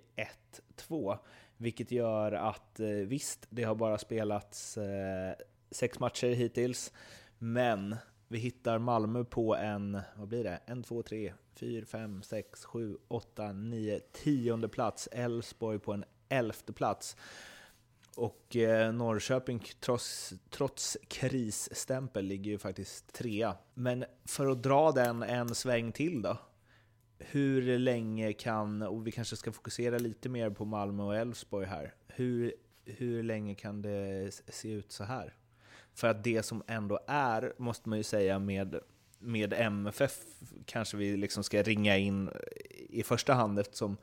1-2. Vilket gör att eh, visst, det har bara spelats eh, sex matcher hittills, men vi hittar Malmö på en, vad blir det, en, två, tre, fyra, fem, sex, sju, åtta, nio, tionde plats. Elfsborg på en elfte plats. Och eh, Norrköping, trots, trots krisstämpel, ligger ju faktiskt trea. Men för att dra den en sväng till då, hur länge kan, och vi kanske ska fokusera lite mer på Malmö och Elfsborg här, hur, hur länge kan det se ut så här? För att det som ändå är, måste man ju säga, med, med MFF kanske vi liksom ska ringa in i första hand eftersom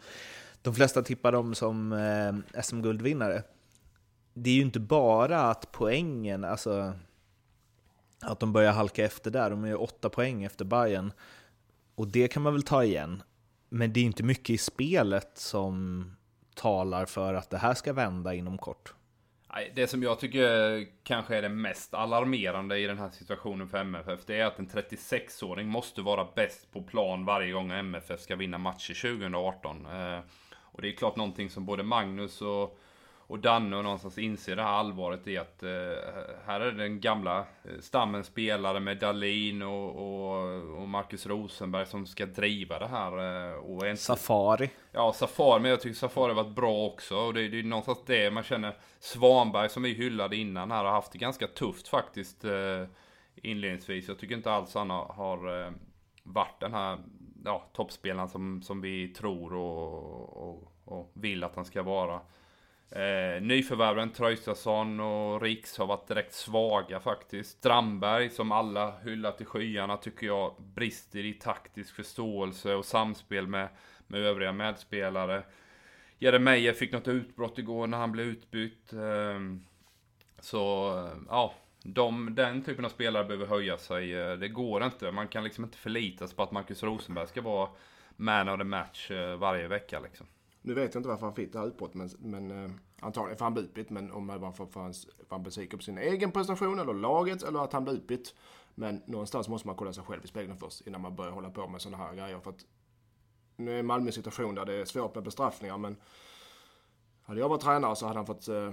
de flesta tippar dem som eh, SM-guldvinnare. Det är ju inte bara att poängen, alltså att de börjar halka efter där, de är ju åtta poäng efter Bayern och det kan man väl ta igen. Men det är inte mycket i spelet som talar för att det här ska vända inom kort. Det som jag tycker kanske är det mest alarmerande i den här situationen för MFF, det är att en 36-åring måste vara bäst på plan varje gång MFF ska vinna matcher eh, 2018. Och det är klart någonting som både Magnus och och Danne och någonstans inser det här allvaret i att eh, här är den gamla eh, stammen spelare med Dalin och, och, och, Marcus Rosenberg som ska driva det här. Eh, och en, Safari. Ja, Safari, men jag tycker Safari har varit bra också. Och det, det är någonstans det man känner. Svanberg som vi hyllade innan här har haft det ganska tufft faktiskt eh, inledningsvis. Jag tycker inte alls han har, har eh, varit den här ja, toppspelaren som, som vi tror och, och, och vill att han ska vara. Eh, nyförvärven Traustason och Riks har varit direkt svaga faktiskt. Strandberg som alla hyllat i skyarna tycker jag brister i taktisk förståelse och samspel med, med övriga medspelare. Jeremejeff fick något utbrott igår när han blev utbytt. Ehm, eh, så ja, de, den typen av spelare behöver höja sig. Eh, det går inte. Man kan liksom inte förlita sig på att Marcus Rosenberg ska vara man of the match eh, varje vecka liksom. Nu vet jag inte varför han fick det här utbrottet, men, men eh, antagligen för han blev utbytt. Men om det var för, för, hans, för han besviken på sin egen prestation eller laget eller att han blev utbytt. Men någonstans måste man kolla sig själv i spegeln först innan man börjar hålla på med sådana här grejer. För att nu är Malmö en situation där det är svårt med bestraffningar, men hade jag varit tränare så hade han fått eh,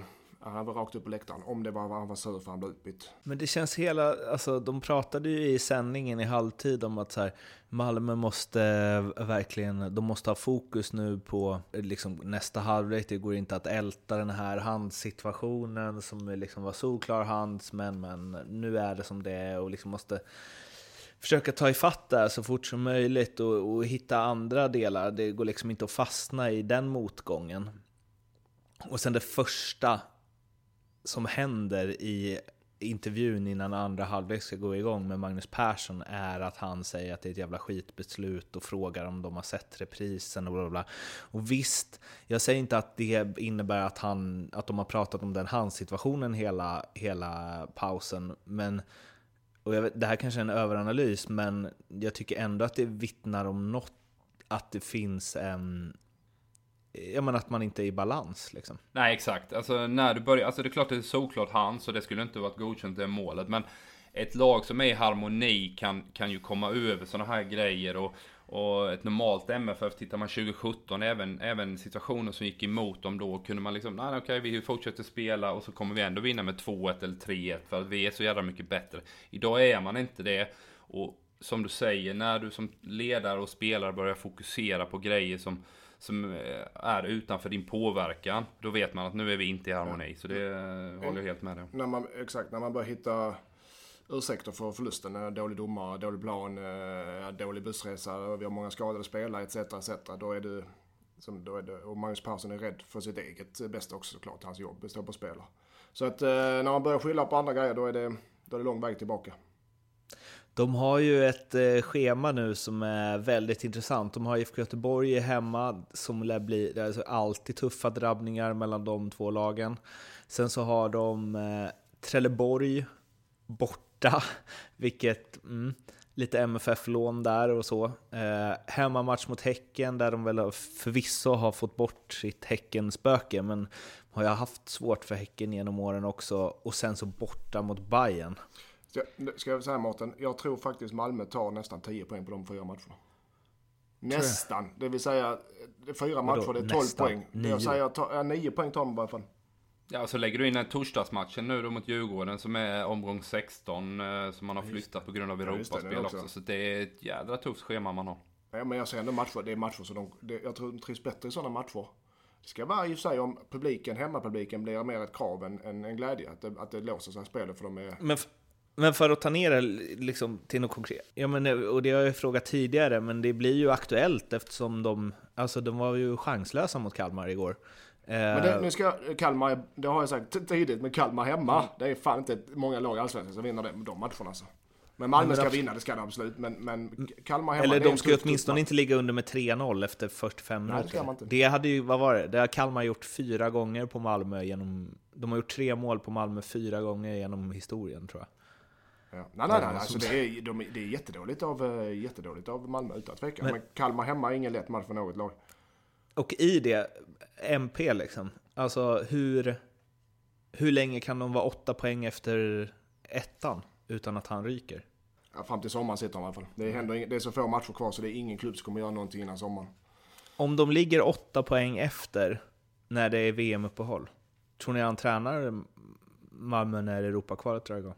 han var rakt upp på läktaren. Om det var han var sur för han blev utbytt. Men det känns hela, alltså de pratade ju i sändningen i halvtid om att så här, Malmö måste verkligen, de måste ha fokus nu på liksom, nästa halvlek. Det går inte att älta den här handsituationen som liksom var solklar hands, men, men nu är det som det är och liksom måste försöka ta ifatt det så fort som möjligt och, och, hitta andra delar. Det går liksom inte att fastna i den motgången. Och sen det första som händer i intervjun innan andra halvlek ska gå igång med Magnus Persson är att han säger att det är ett jävla skitbeslut och frågar om de har sett reprisen och bla bla. Och visst, jag säger inte att det innebär att, han, att de har pratat om den handsituationen hela, hela pausen, men och vet, det här kanske är en överanalys, men jag tycker ändå att det vittnar om något, att det finns en jag menar att man inte är i balans liksom. Nej, exakt. Alltså när du börjar, alltså det är klart det är såklart hans och det skulle inte varit godkänt det målet, men ett lag som är i harmoni kan, kan ju komma över sådana här grejer och, och ett normalt MFF, tittar man 2017, även, även situationer som gick emot dem då, kunde man liksom, nej okej, vi fortsätter spela och så kommer vi ändå vinna med 2-1 eller 3-1 för att vi är så jävla mycket bättre. Idag är man inte det. Och som du säger, när du som ledare och spelare börjar fokusera på grejer som som eh, är utanför din påverkan, då vet man att nu är vi inte i harmoni. Så det ja. håller jag helt med dig när man, Exakt, när man börjar hitta ursäkter för förlusten. Dålig domare, dålig plan, eh, dålig bussresa, vi har många skadade spelare etc. etc. Då är det, som, då är det, och Magnus Persson är rädd för sitt eget bästa också såklart. Hans jobb står på spel. Så att eh, när man börjar skylla på andra grejer då är det, då är det lång väg tillbaka. De har ju ett eh, schema nu som är väldigt intressant. De har IFK Göteborg hemma som lär bli alltså alltid tuffa drabbningar mellan de två lagen. Sen så har de eh, Trelleborg borta, vilket mm, lite MFF-lån där och så. Eh, hemmamatch mot Häcken där de väl förvisso har fått bort sitt Häckenspöke, men har ju haft svårt för Häcken genom åren också. Och sen så borta mot Bayern. Ska jag säga Mårten, jag tror faktiskt Malmö tar nästan 10 poäng på de fyra matcherna. Nästan, det vill säga fyra matcher, det är 12 nästan? poäng. Nio. Jag säger ja, 9 poäng tar de i alla fall. Ja, så lägger du in den torsdagsmatchen nu då mot Djurgården som är omgång 16 eh, som man har flyttat på grund av Europaspel ja, också. Så det är ett jädra tufft schema man har. Ja, men jag säger ändå matcher, det är matcher som de, det, jag tror de trivs bättre i sådana matcher. Det ska vara i och för sig om publiken, hemmapubliken blir mer ett krav än, än en glädje. Att det, att det låser sig spelet för de är... Men men för att ta ner det liksom till något konkret. Ja, men, och det har jag frågat tidigare, men det blir ju aktuellt eftersom de, alltså, de var ju chanslösa mot Kalmar igår. Men det, nu ska Kalmar, det har jag sagt tidigt, men Kalmar hemma, mm. det är fan inte många lag i Allsvenskan som vinner de, de matcherna. Alltså. Men Malmö men ska vinna, det ska de absolut. Men, men Kalmar hemma... Eller de ska åtminstone inte ligga under med 3-0 efter 45 minuter. Nej, det, det hade ju, vad var det? Det har Kalmar gjort fyra gånger på Malmö genom... De har gjort tre mål på Malmö fyra gånger genom historien, tror jag. Ja. Nej, nej, nej. Alltså, det, är, de, det är jättedåligt av, eh, jättedåligt av Malmö utan tvekan. Men, men Kalmar hemma är ingen lätt match för något lag. Och i det, MP liksom. Alltså hur, hur länge kan de vara åtta poäng efter ettan utan att han ryker? Ja, fram till sommaren sitter han i alla fall. Det, händer, det är så få matcher kvar så det är ingen klubb som kommer göra någonting innan sommaren. Om de ligger åtta poäng efter när det är VM-uppehåll, tror ni han tränar Malmö när Europakvalet drar igång?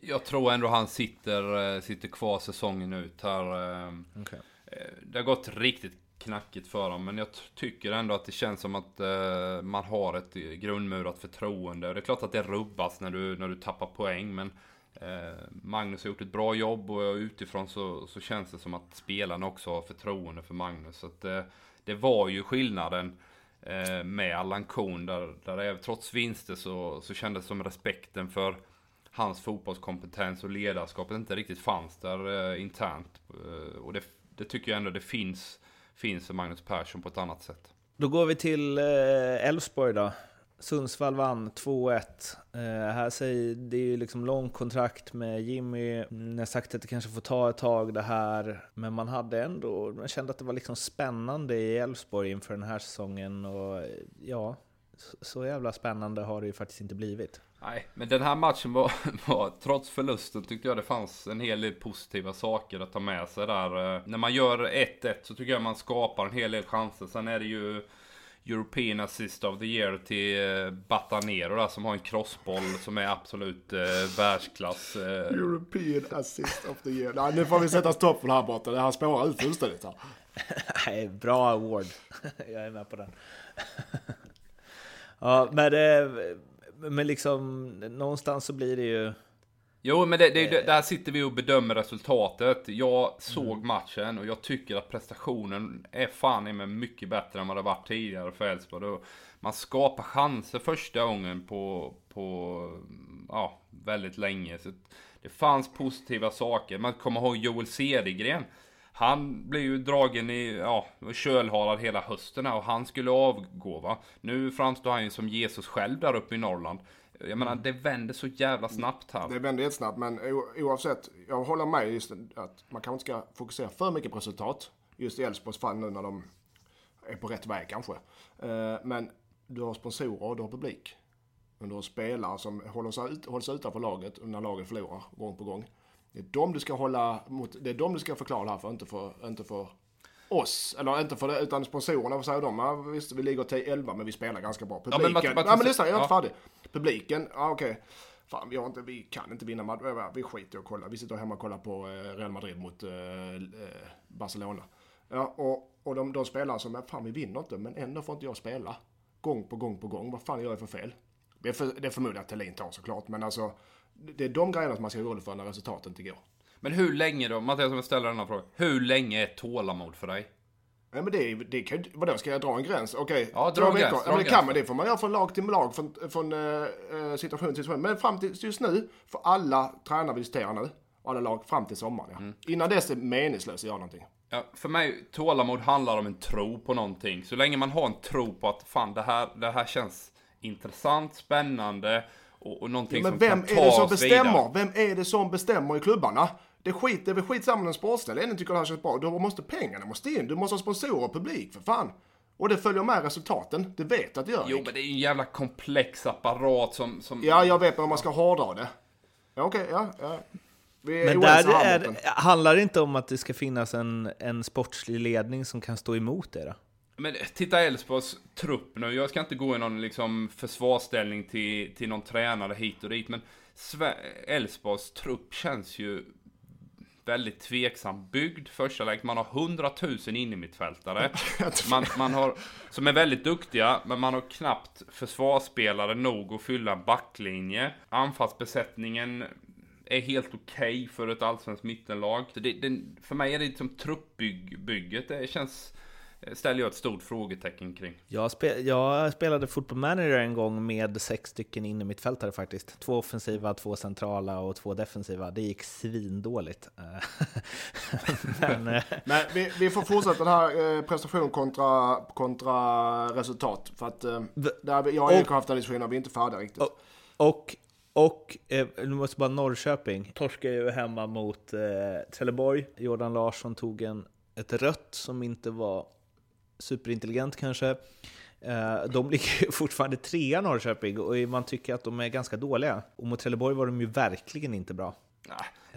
Jag tror ändå han sitter, eh, sitter kvar säsongen ut här. Eh, okay. Eh, det har gått riktigt knackigt för dem, men jag tycker ändå att det känns som att man har ett grundmurat förtroende. Det är klart att det rubbas när du, när du tappar poäng, men Magnus har gjort ett bra jobb och utifrån så, så känns det som att spelarna också har förtroende för Magnus. Så att, det var ju skillnaden med Allan Kuhn, där, där det, trots vinster så, så kändes det som respekten för hans fotbollskompetens och ledarskapet inte riktigt fanns där eh, internt. Eh, och det, det, tycker jag ändå det finns, finns för Magnus Persson på ett annat sätt. Då går vi till eh, Elfsborg då. Sundsvall vann 2-1. Eh, här säger, det är ju liksom långt kontrakt med Jimmy. Mm, Ni har sagt att det kanske får ta ett tag det här. Men man hade ändå, man kände att det var liksom spännande i Elfsborg inför den här säsongen. Och ja, så jävla spännande har det ju faktiskt inte blivit. Nej, men den här matchen var, var, trots förlusten tyckte jag det fanns en hel del positiva saker att ta med sig där. Eh, när man gör 1-1 så tycker jag man skapar en hel del chanser. Sen är det ju European Assist of the Year till eh, Batanero där, som har en crossboll som är absolut eh, världsklass. Eh. European Assist of the Year. Nej, nu får vi sätta stopp på det här borta. Det här spårar ut fullständigt här. Nej, bra award. Jag är med på den. ja, men, eh, men liksom någonstans så blir det ju... Jo, men det, det, där sitter vi och bedömer resultatet. Jag såg mm. matchen och jag tycker att prestationen är fan mig mycket bättre än vad det varit tidigare för Elfsborg. Man skapar chanser första gången på, på ja, väldigt länge. Så det fanns positiva saker. Man kommer ihåg Joel Cedergren. Han blev ju dragen i, ja, kölhalad hela hösten och han skulle avgå va. Nu framstår han ju som Jesus själv där uppe i Norrland. Jag menar, det vänder så jävla snabbt här. Det vänder jättesnabbt, men oavsett. Jag håller med just att man kanske inte ska fokusera för mycket på resultat. Just i Elfsborgs fall nu när de är på rätt väg kanske. Eh, men du har sponsorer och du har publik. Men du har spelare som håller sig, ut, håller sig utanför laget när laget förlorar gång på gång. Det är dem du ska hålla mot, det är dem du ska förklara det här för, inte för, inte för oss. Eller inte för det, utan sponsorerna, vad säger de? Ja, visst, vi ligger till 11 men vi spelar ganska bra. Publiken, ja men, ja, men lyssna, jag är inte ja. färdig. Publiken, ja okej. Okay. Fan, vi, inte, vi kan inte vinna. Vi skiter i att kolla. Vi sitter hemma och kollar på eh, Real Madrid mot eh, eh, Barcelona. Ja, och, och de, de spelar som, fan vi vinner inte, men ändå får inte jag spela. Gång på gång på gång. Vad fan gör jag för fel? Det, är för, det förmodar jag att Thelin tar såklart, men alltså det är de grejerna som man ska vara orolig för när resultatet inte går. Men hur länge då, Mattias om jag ställer denna fråga. Hur länge är tålamod för dig? Ja, men det, det kan vadå, ska jag dra en gräns? Okej, okay, ja, dra en gräns. Ja, men det kan man, det får man göra från lag till lag, från, från uh, situation till situation. Men fram till just nu, för alla tränare vi diskuterar nu, alla lag fram till sommaren. Ja. Mm. Innan dess är det meningslöst att göra någonting. Ja, för mig, tålamod handlar om en tro på någonting. Så länge man har en tro på att fan, det här, det här känns intressant, spännande och, och någonting ja, men som vem kan är det som bestämmer? Vem är det som bestämmer i klubbarna? Det, skit, det är väl skitsamma om sportställe tycker det här känns bra. Då måste pengarna måste in. Du måste ha sponsorer och publik för fan. Och det följer med resultaten. Det vet att det gör. Jo, men det är ju en jävla komplex apparat som... som... Ja, jag vet, men om man ska hårdra det. Ja, okej, okay, ja, ja. men där är, handlar det inte om att det ska finnas en, en sportslig ledning som kan stå emot det då? Men titta Elfsborgs trupp nu. Jag ska inte gå i någon liksom försvarsställning till, till någon tränare hit och dit. Men Elfsborgs trupp känns ju väldigt tveksam byggd första läget. Man har 100 000 innermittfältare. Man, man har, som är väldigt duktiga, men man har knappt försvarsspelare nog att fylla en backlinje. Anfallsbesättningen är helt okej okay för ett allsvenskt mittenlag. Så det, det, för mig är det liksom truppbygget, det känns ställer jag ett stort frågetecken kring. Jag, spel, jag spelade Football Manager en gång med sex stycken innermittfältare faktiskt. Två offensiva, två centrala och två defensiva. Det gick svindåligt. Men, eh, Men vi, vi, får fortsätta den här eh, prestation kontra, kontra resultat. För att eh, där jag och Erik har haft en diskussion vi är inte färdiga riktigt. Och, och och, eh, nu måste bara Norrköping, torskade ju hemma mot eh, Trelleborg. Jordan Larsson tog en, ett rött som inte var superintelligent kanske. Eh, de ligger fortfarande trea Norrköping och man tycker att de är ganska dåliga. Och mot Trelleborg var de ju verkligen inte bra.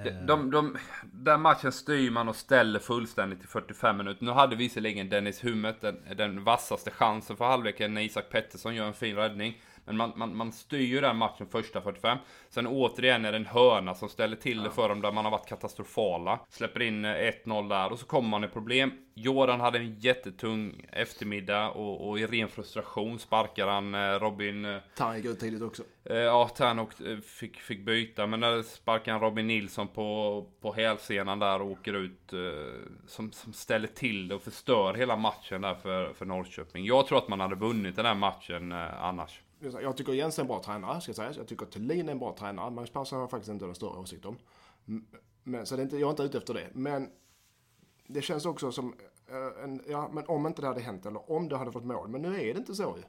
De, de, de, den matchen styr man och ställer fullständigt i 45 minuter. Nu hade visserligen Dennis Hummet den, den vassaste chansen för halvleken när Isak Pettersson gör en fin räddning. Men man, man, man styr ju den matchen första 45. Sen återigen är det en hörna som ställer till det för dem där man har varit katastrofala. Släpper in 1-0 eh, där och så kommer man i problem. Jordan hade en jättetung eftermiddag och, och i ren frustration sparkar han eh, Robin... Eh, Tarn gick ut tidigt också. Ja, Tarn fick, fick byta. Men där sparkar han Robin Nilsson på, på hälsenan där och åker ut. Som, som ställer till det och förstör hela matchen där för, för Norrköping. Jag tror att man hade vunnit den här matchen annars. Jag tycker Jens är en bra tränare, ska sägas. Jag tycker Thulin är en bra tränare. Magnus Persson har jag faktiskt inte någon större åsikt om. Men, så det är inte, jag är inte ute efter det. Men det känns också som, eh, en, ja, men om inte det hade hänt eller om det hade fått mål. Men nu är det inte så ju.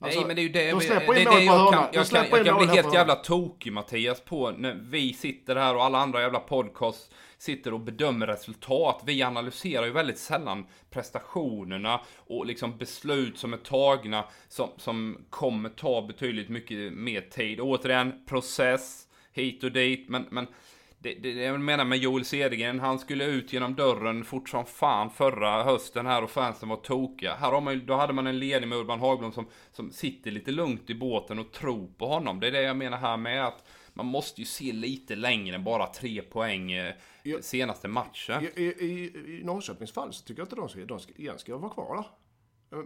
Alltså, Nej men det är ju det, de släpper det, in det, jag kan, jag kan, jag kan bli helt jävla tokig Mattias på när vi sitter här och alla andra jävla podcasts sitter och bedömer resultat. Vi analyserar ju väldigt sällan prestationerna och liksom beslut som är tagna som, som kommer ta betydligt mycket mer tid. Återigen, process hit och dit, men, men det, det, jag menar med Joel Cedergren, han skulle ut genom dörren fort som fan förra hösten här och fansen var tokiga. Här har man, då hade man en ledning med Urban Hagblom som, som sitter lite lugnt i båten och tror på honom. Det är det jag menar här med att man måste ju se lite längre än bara tre poäng eh, senaste matchen. I, i, I Norrköpings fall så tycker jag inte de ska, de ska, igen ska vara kvar där.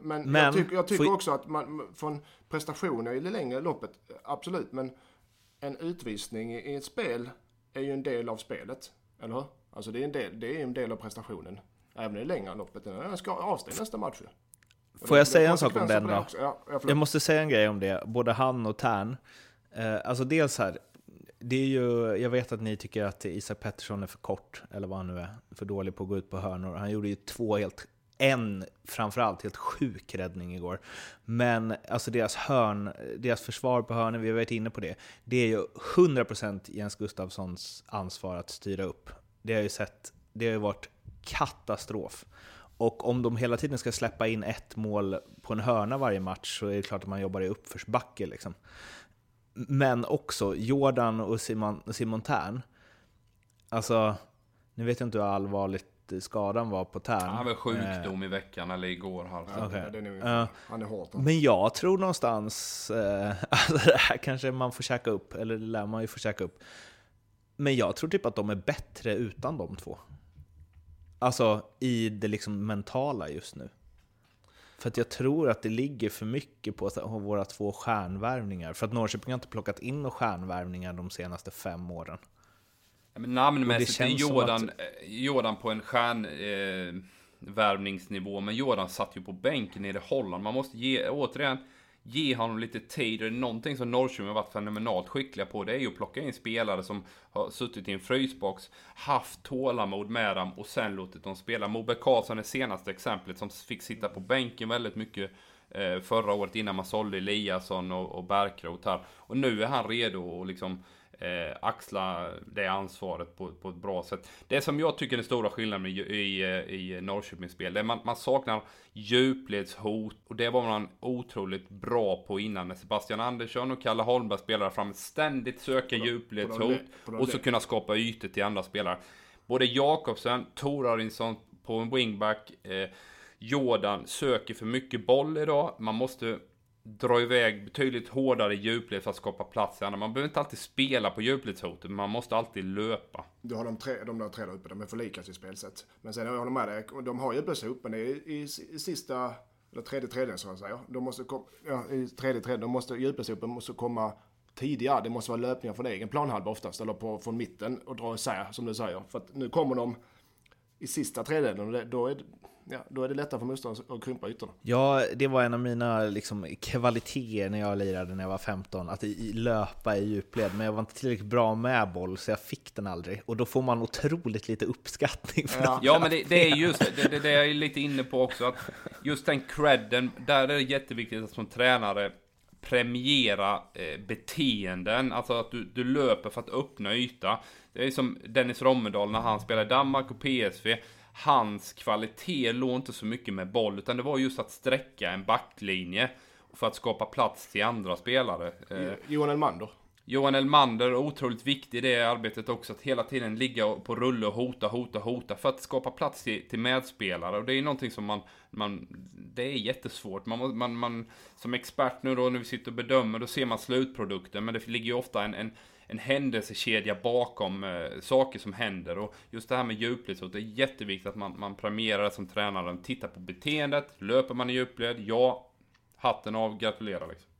Men, men jag, tycker, jag tycker också att man från prestationer i det längre loppet, absolut, men en utvisning i ett spel är ju en del av spelet. Eller hur? Alltså det är en del, det är en del av prestationen. Även i det längre loppet. Jag ska avstå nästa match. Får jag säga en sak om den då? Ja, jag, jag måste säga en grej om det. Både han och Tern. Eh, alltså dels här, det är ju, jag vet att ni tycker att Isak Pettersson är för kort, eller vad han nu är, för dålig på att gå ut på hörnor. Han gjorde ju två helt en framförallt helt sjuk räddning igår. Men alltså deras hörn, deras försvar på hörnen, vi har varit inne på det, det är ju 100% Jens Gustafssons ansvar att styra upp. Det har ju sett, det har ju varit katastrof. Och om de hela tiden ska släppa in ett mål på en hörna varje match så är det klart att man jobbar i uppförsbacke. Liksom. Men också Jordan och Simon, Simon Tern. Alltså, nu vet jag inte hur allvarligt skadan var på tärn. Han hade sjukdom eh, i veckan eller igår. Alltså. Okay. Ja, är uh, han är hårt. Men jag tror någonstans, eh, alltså det här kanske man får käka upp, eller det lär man ju få käka upp. Men jag tror typ att de är bättre utan de två. Alltså i det liksom mentala just nu. För att jag tror att det ligger för mycket på våra två stjärnvärvningar. För att Norrköping har inte plockat in några stjärnvärvningar de senaste fem åren. Men namnmässigt är Jordan, att... Eh, Jordan på en stjärnvärvningsnivå. Eh, men Jordan satt ju på bänken nere i Holland. Man måste ge, återigen, ge honom lite tid. Och det är någonting som Norrköping har varit fenomenalt skickliga på. Det är ju att plocka in spelare som har suttit i en frysbox, haft tålamod med dem och sen låtit dem spela. Moberg Karlsson är senaste exemplet som fick sitta på bänken väldigt mycket eh, förra året innan man sålde Eliasson och, och Bärkroth här. Och nu är han redo att liksom eh, axla det ansvaret på, på ett bra sätt. Det som jag tycker är den stora skillnaden i, i, i Norrköpings spel, det är man, man saknar djupledshot och det var man otroligt bra på innan när Sebastian Andersson och Kalle Holmberg spelade fram ständigt söka djupledshot och så kunna skapa ytor till andra spelare. Både Jakobsen, Torarinsson på en wingback, eh, Jordan söker för mycket boll idag. Man måste dra iväg betydligt hårdare i djupled för att skapa plats. i andra. Man behöver inte alltid spela på djupledshotet, men man måste alltid löpa. Du har de, tre, de där tre där uppe, de är för lika i spelsätt. Men sen jag håller med dig, de har djupledshot, men det är i, i, i sista, eller tredje tredje som jag säger. De måste kom, ja, i tredje tredje, de måste, djupledshopen måste komma tidigare. Det måste vara löpningar från egen planhalva oftast, eller på, från mitten och dra isär, som du säger. För att nu kommer de i sista tredjedelen då är ja, då är det lättare för motståndaren att krympa ytorna. Ja, det var en av mina liksom, kvaliteter när jag lirade när jag var 15, att i, löpa i djupled, men jag var inte tillräckligt bra med boll så jag fick den aldrig. Och då får man otroligt lite uppskattning för Ja, ja men det, det, är just det, det, det är jag lite inne på också, att just den credden, där är det jätteviktigt att som tränare premiera eh, beteenden, alltså att du, du löper för att öppna yta. Det är som Dennis Rommedal när han spelade i Danmark och PSV hans kvalitet låg inte så mycket med boll, utan det var just att sträcka en backlinje för att skapa plats till andra spelare. Eh, Johan Elmander. Johan Elmander, otroligt viktig i det arbetet också, att hela tiden ligga på rulle och hota, hota, hota för att skapa plats till, till medspelare. Och det är någonting som man, man det är jättesvårt. Man, man, man, som expert nu då, när vi sitter och bedömer, då ser man slutprodukten, men det ligger ju ofta en, en en händelsekedja bakom eh, saker som händer. Och just det här med djupled, så det är jätteviktigt att man, man premierar det som tränare. Tittar på beteendet, löper man i djupled, ja, hatten av, gratulerar liksom.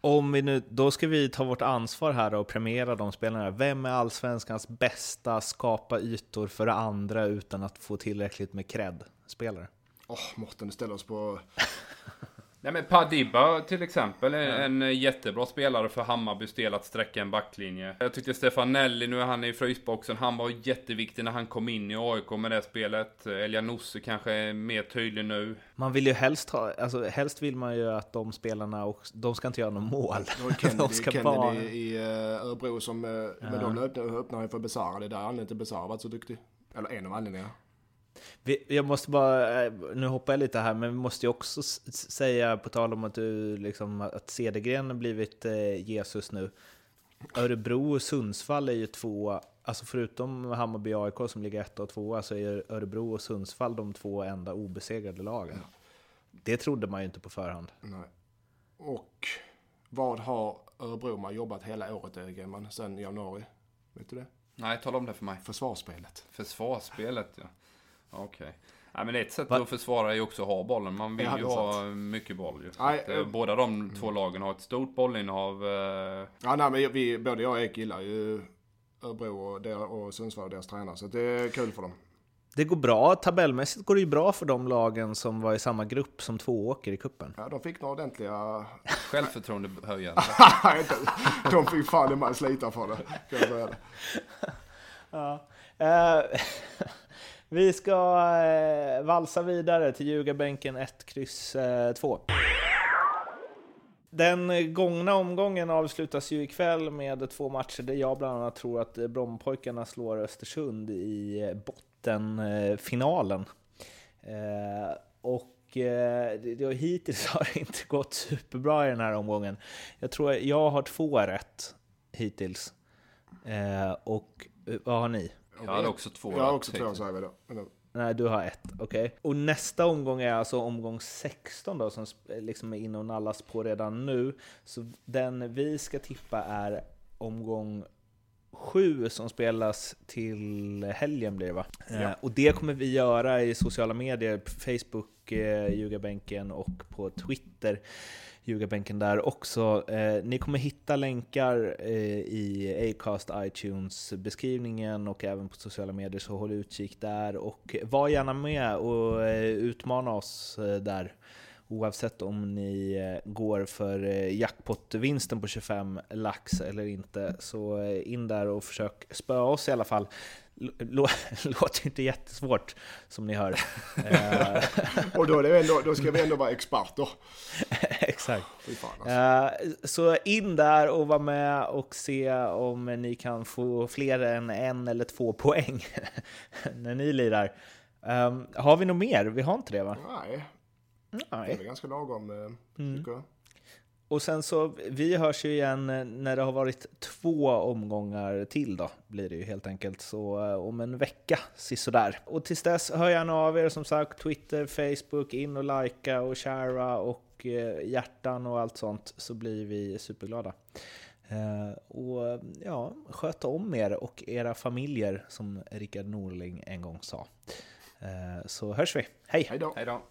Om vi nu, då ska vi ta vårt ansvar här och premiera de spelarna. Vem är allsvenskans bästa skapa ytor för andra utan att få tillräckligt med cred spelare? Åh, oh, Mårten, du ställer oss på Nej men Padiba till exempel är en mm. jättebra spelare för Hammarbys del att sträcka en backlinje. Jag tyckte Stefan Nelly, nu är han i frysboxen, han var jätteviktig när han kom in i AIK med det spelet. Elia Nosse kanske är mer tydlig nu. Man vill ju helst ha, alltså helst vill man ju att de spelarna, och, de ska inte göra något mål. Kennedy, de ska Kennedy bara... i uh, Örebro som, ja. men de öppnar, öppnar för Besara, det är där anledningen till Besara varit så duktig. Eller en av anledningarna. Jag måste bara, eh, nu hoppar jag lite här, men vi måste ju också säga, på tal om att, du, liksom, att Cedergren har blivit eh, Jesus nu. Örebro och Sundsvall är ju två, alltså förutom Hammarby och AIK som ligger etta och tvåa så är Örebro och Sundsvall de två enda obesegrade lagen. Ja. Det trodde man ju inte på förhand. Nej. Och vad har Örebro man jobbat hela året, Edman, sen januari? Vet du det? Nej, tala om det för mig. Försvarsspelet. Försvarsspelet, ja. Okej. Okay. Ja, men ett sätt Va? att försvara är ju också att ha bollen. Man vill ju ha sant. mycket boll ju. Nej, att, äh, båda de mm. två lagen har ett stort bollinnehav. Äh... Ja, nej, men vi, både jag och Ek gillar ju Örebro och, der, och Sundsvall och deras tränare. Så det är kul för dem. Det går bra. Tabellmässigt går det ju bra för de lagen som var i samma grupp som två åker i kuppen. Ja, de fick några ordentliga... Självförtroendehöjande. de fick fan i mig slita för det. Kan jag säga det. Ja. Uh, vi ska eh, valsa vidare till ljugarbänken 1, kryss 2. Eh, den gångna omgången avslutas ju ikväll med två matcher där jag bland annat tror att Brommapojkarna slår Östersund i eh, bottenfinalen. Eh, eh, och eh, det, hittills har det inte gått superbra i den här omgången. Jag tror jag har två rätt hittills. Och vad har ni? Jag hade också två. Jag har också två, säger vi då. Nej, du har ett. Okej. Okay. Och nästa omgång är alltså omgång 16 då, som liksom är inne och nallas på redan nu. Så den vi ska tippa är omgång 7 som spelas till helgen blir det va? Ja. Eh, och det kommer vi göra i sociala medier, Facebook, eh, Ljugarbänken och på Twitter ljugarbänken där också. Eh, ni kommer hitta länkar i Acast, iTunes beskrivningen och även på sociala medier, så håll utkik där och var gärna med och utmana oss där. Oavsett om ni eh, går för eh, jackpot-vinsten på 25 lax eller inte, så in där och försök spöa oss i alla fall. låter inte jättesvårt som ni hör. Eh, och då, ändå, då ska vi ändå vara experter. Exakt. Alltså. Så in där och var med och se om ni kan få fler än en eller två poäng när ni lirar. Um, har vi något mer? Vi har inte det va? Nej. Nej. Det är väl ganska lagom, mm. tycker jag. Och sen så, vi hörs ju igen när det har varit två omgångar till då, blir det ju helt enkelt. Så eh, om en vecka, sisådär. Och tills dess, hör gärna av er som sagt, Twitter, Facebook, in och likea och sharea och eh, hjärtan och allt sånt, så blir vi superglada. Eh, och ja, sköt om er och era familjer, som Rickard Norling en gång sa. Så hörs vi, hej! Hej då!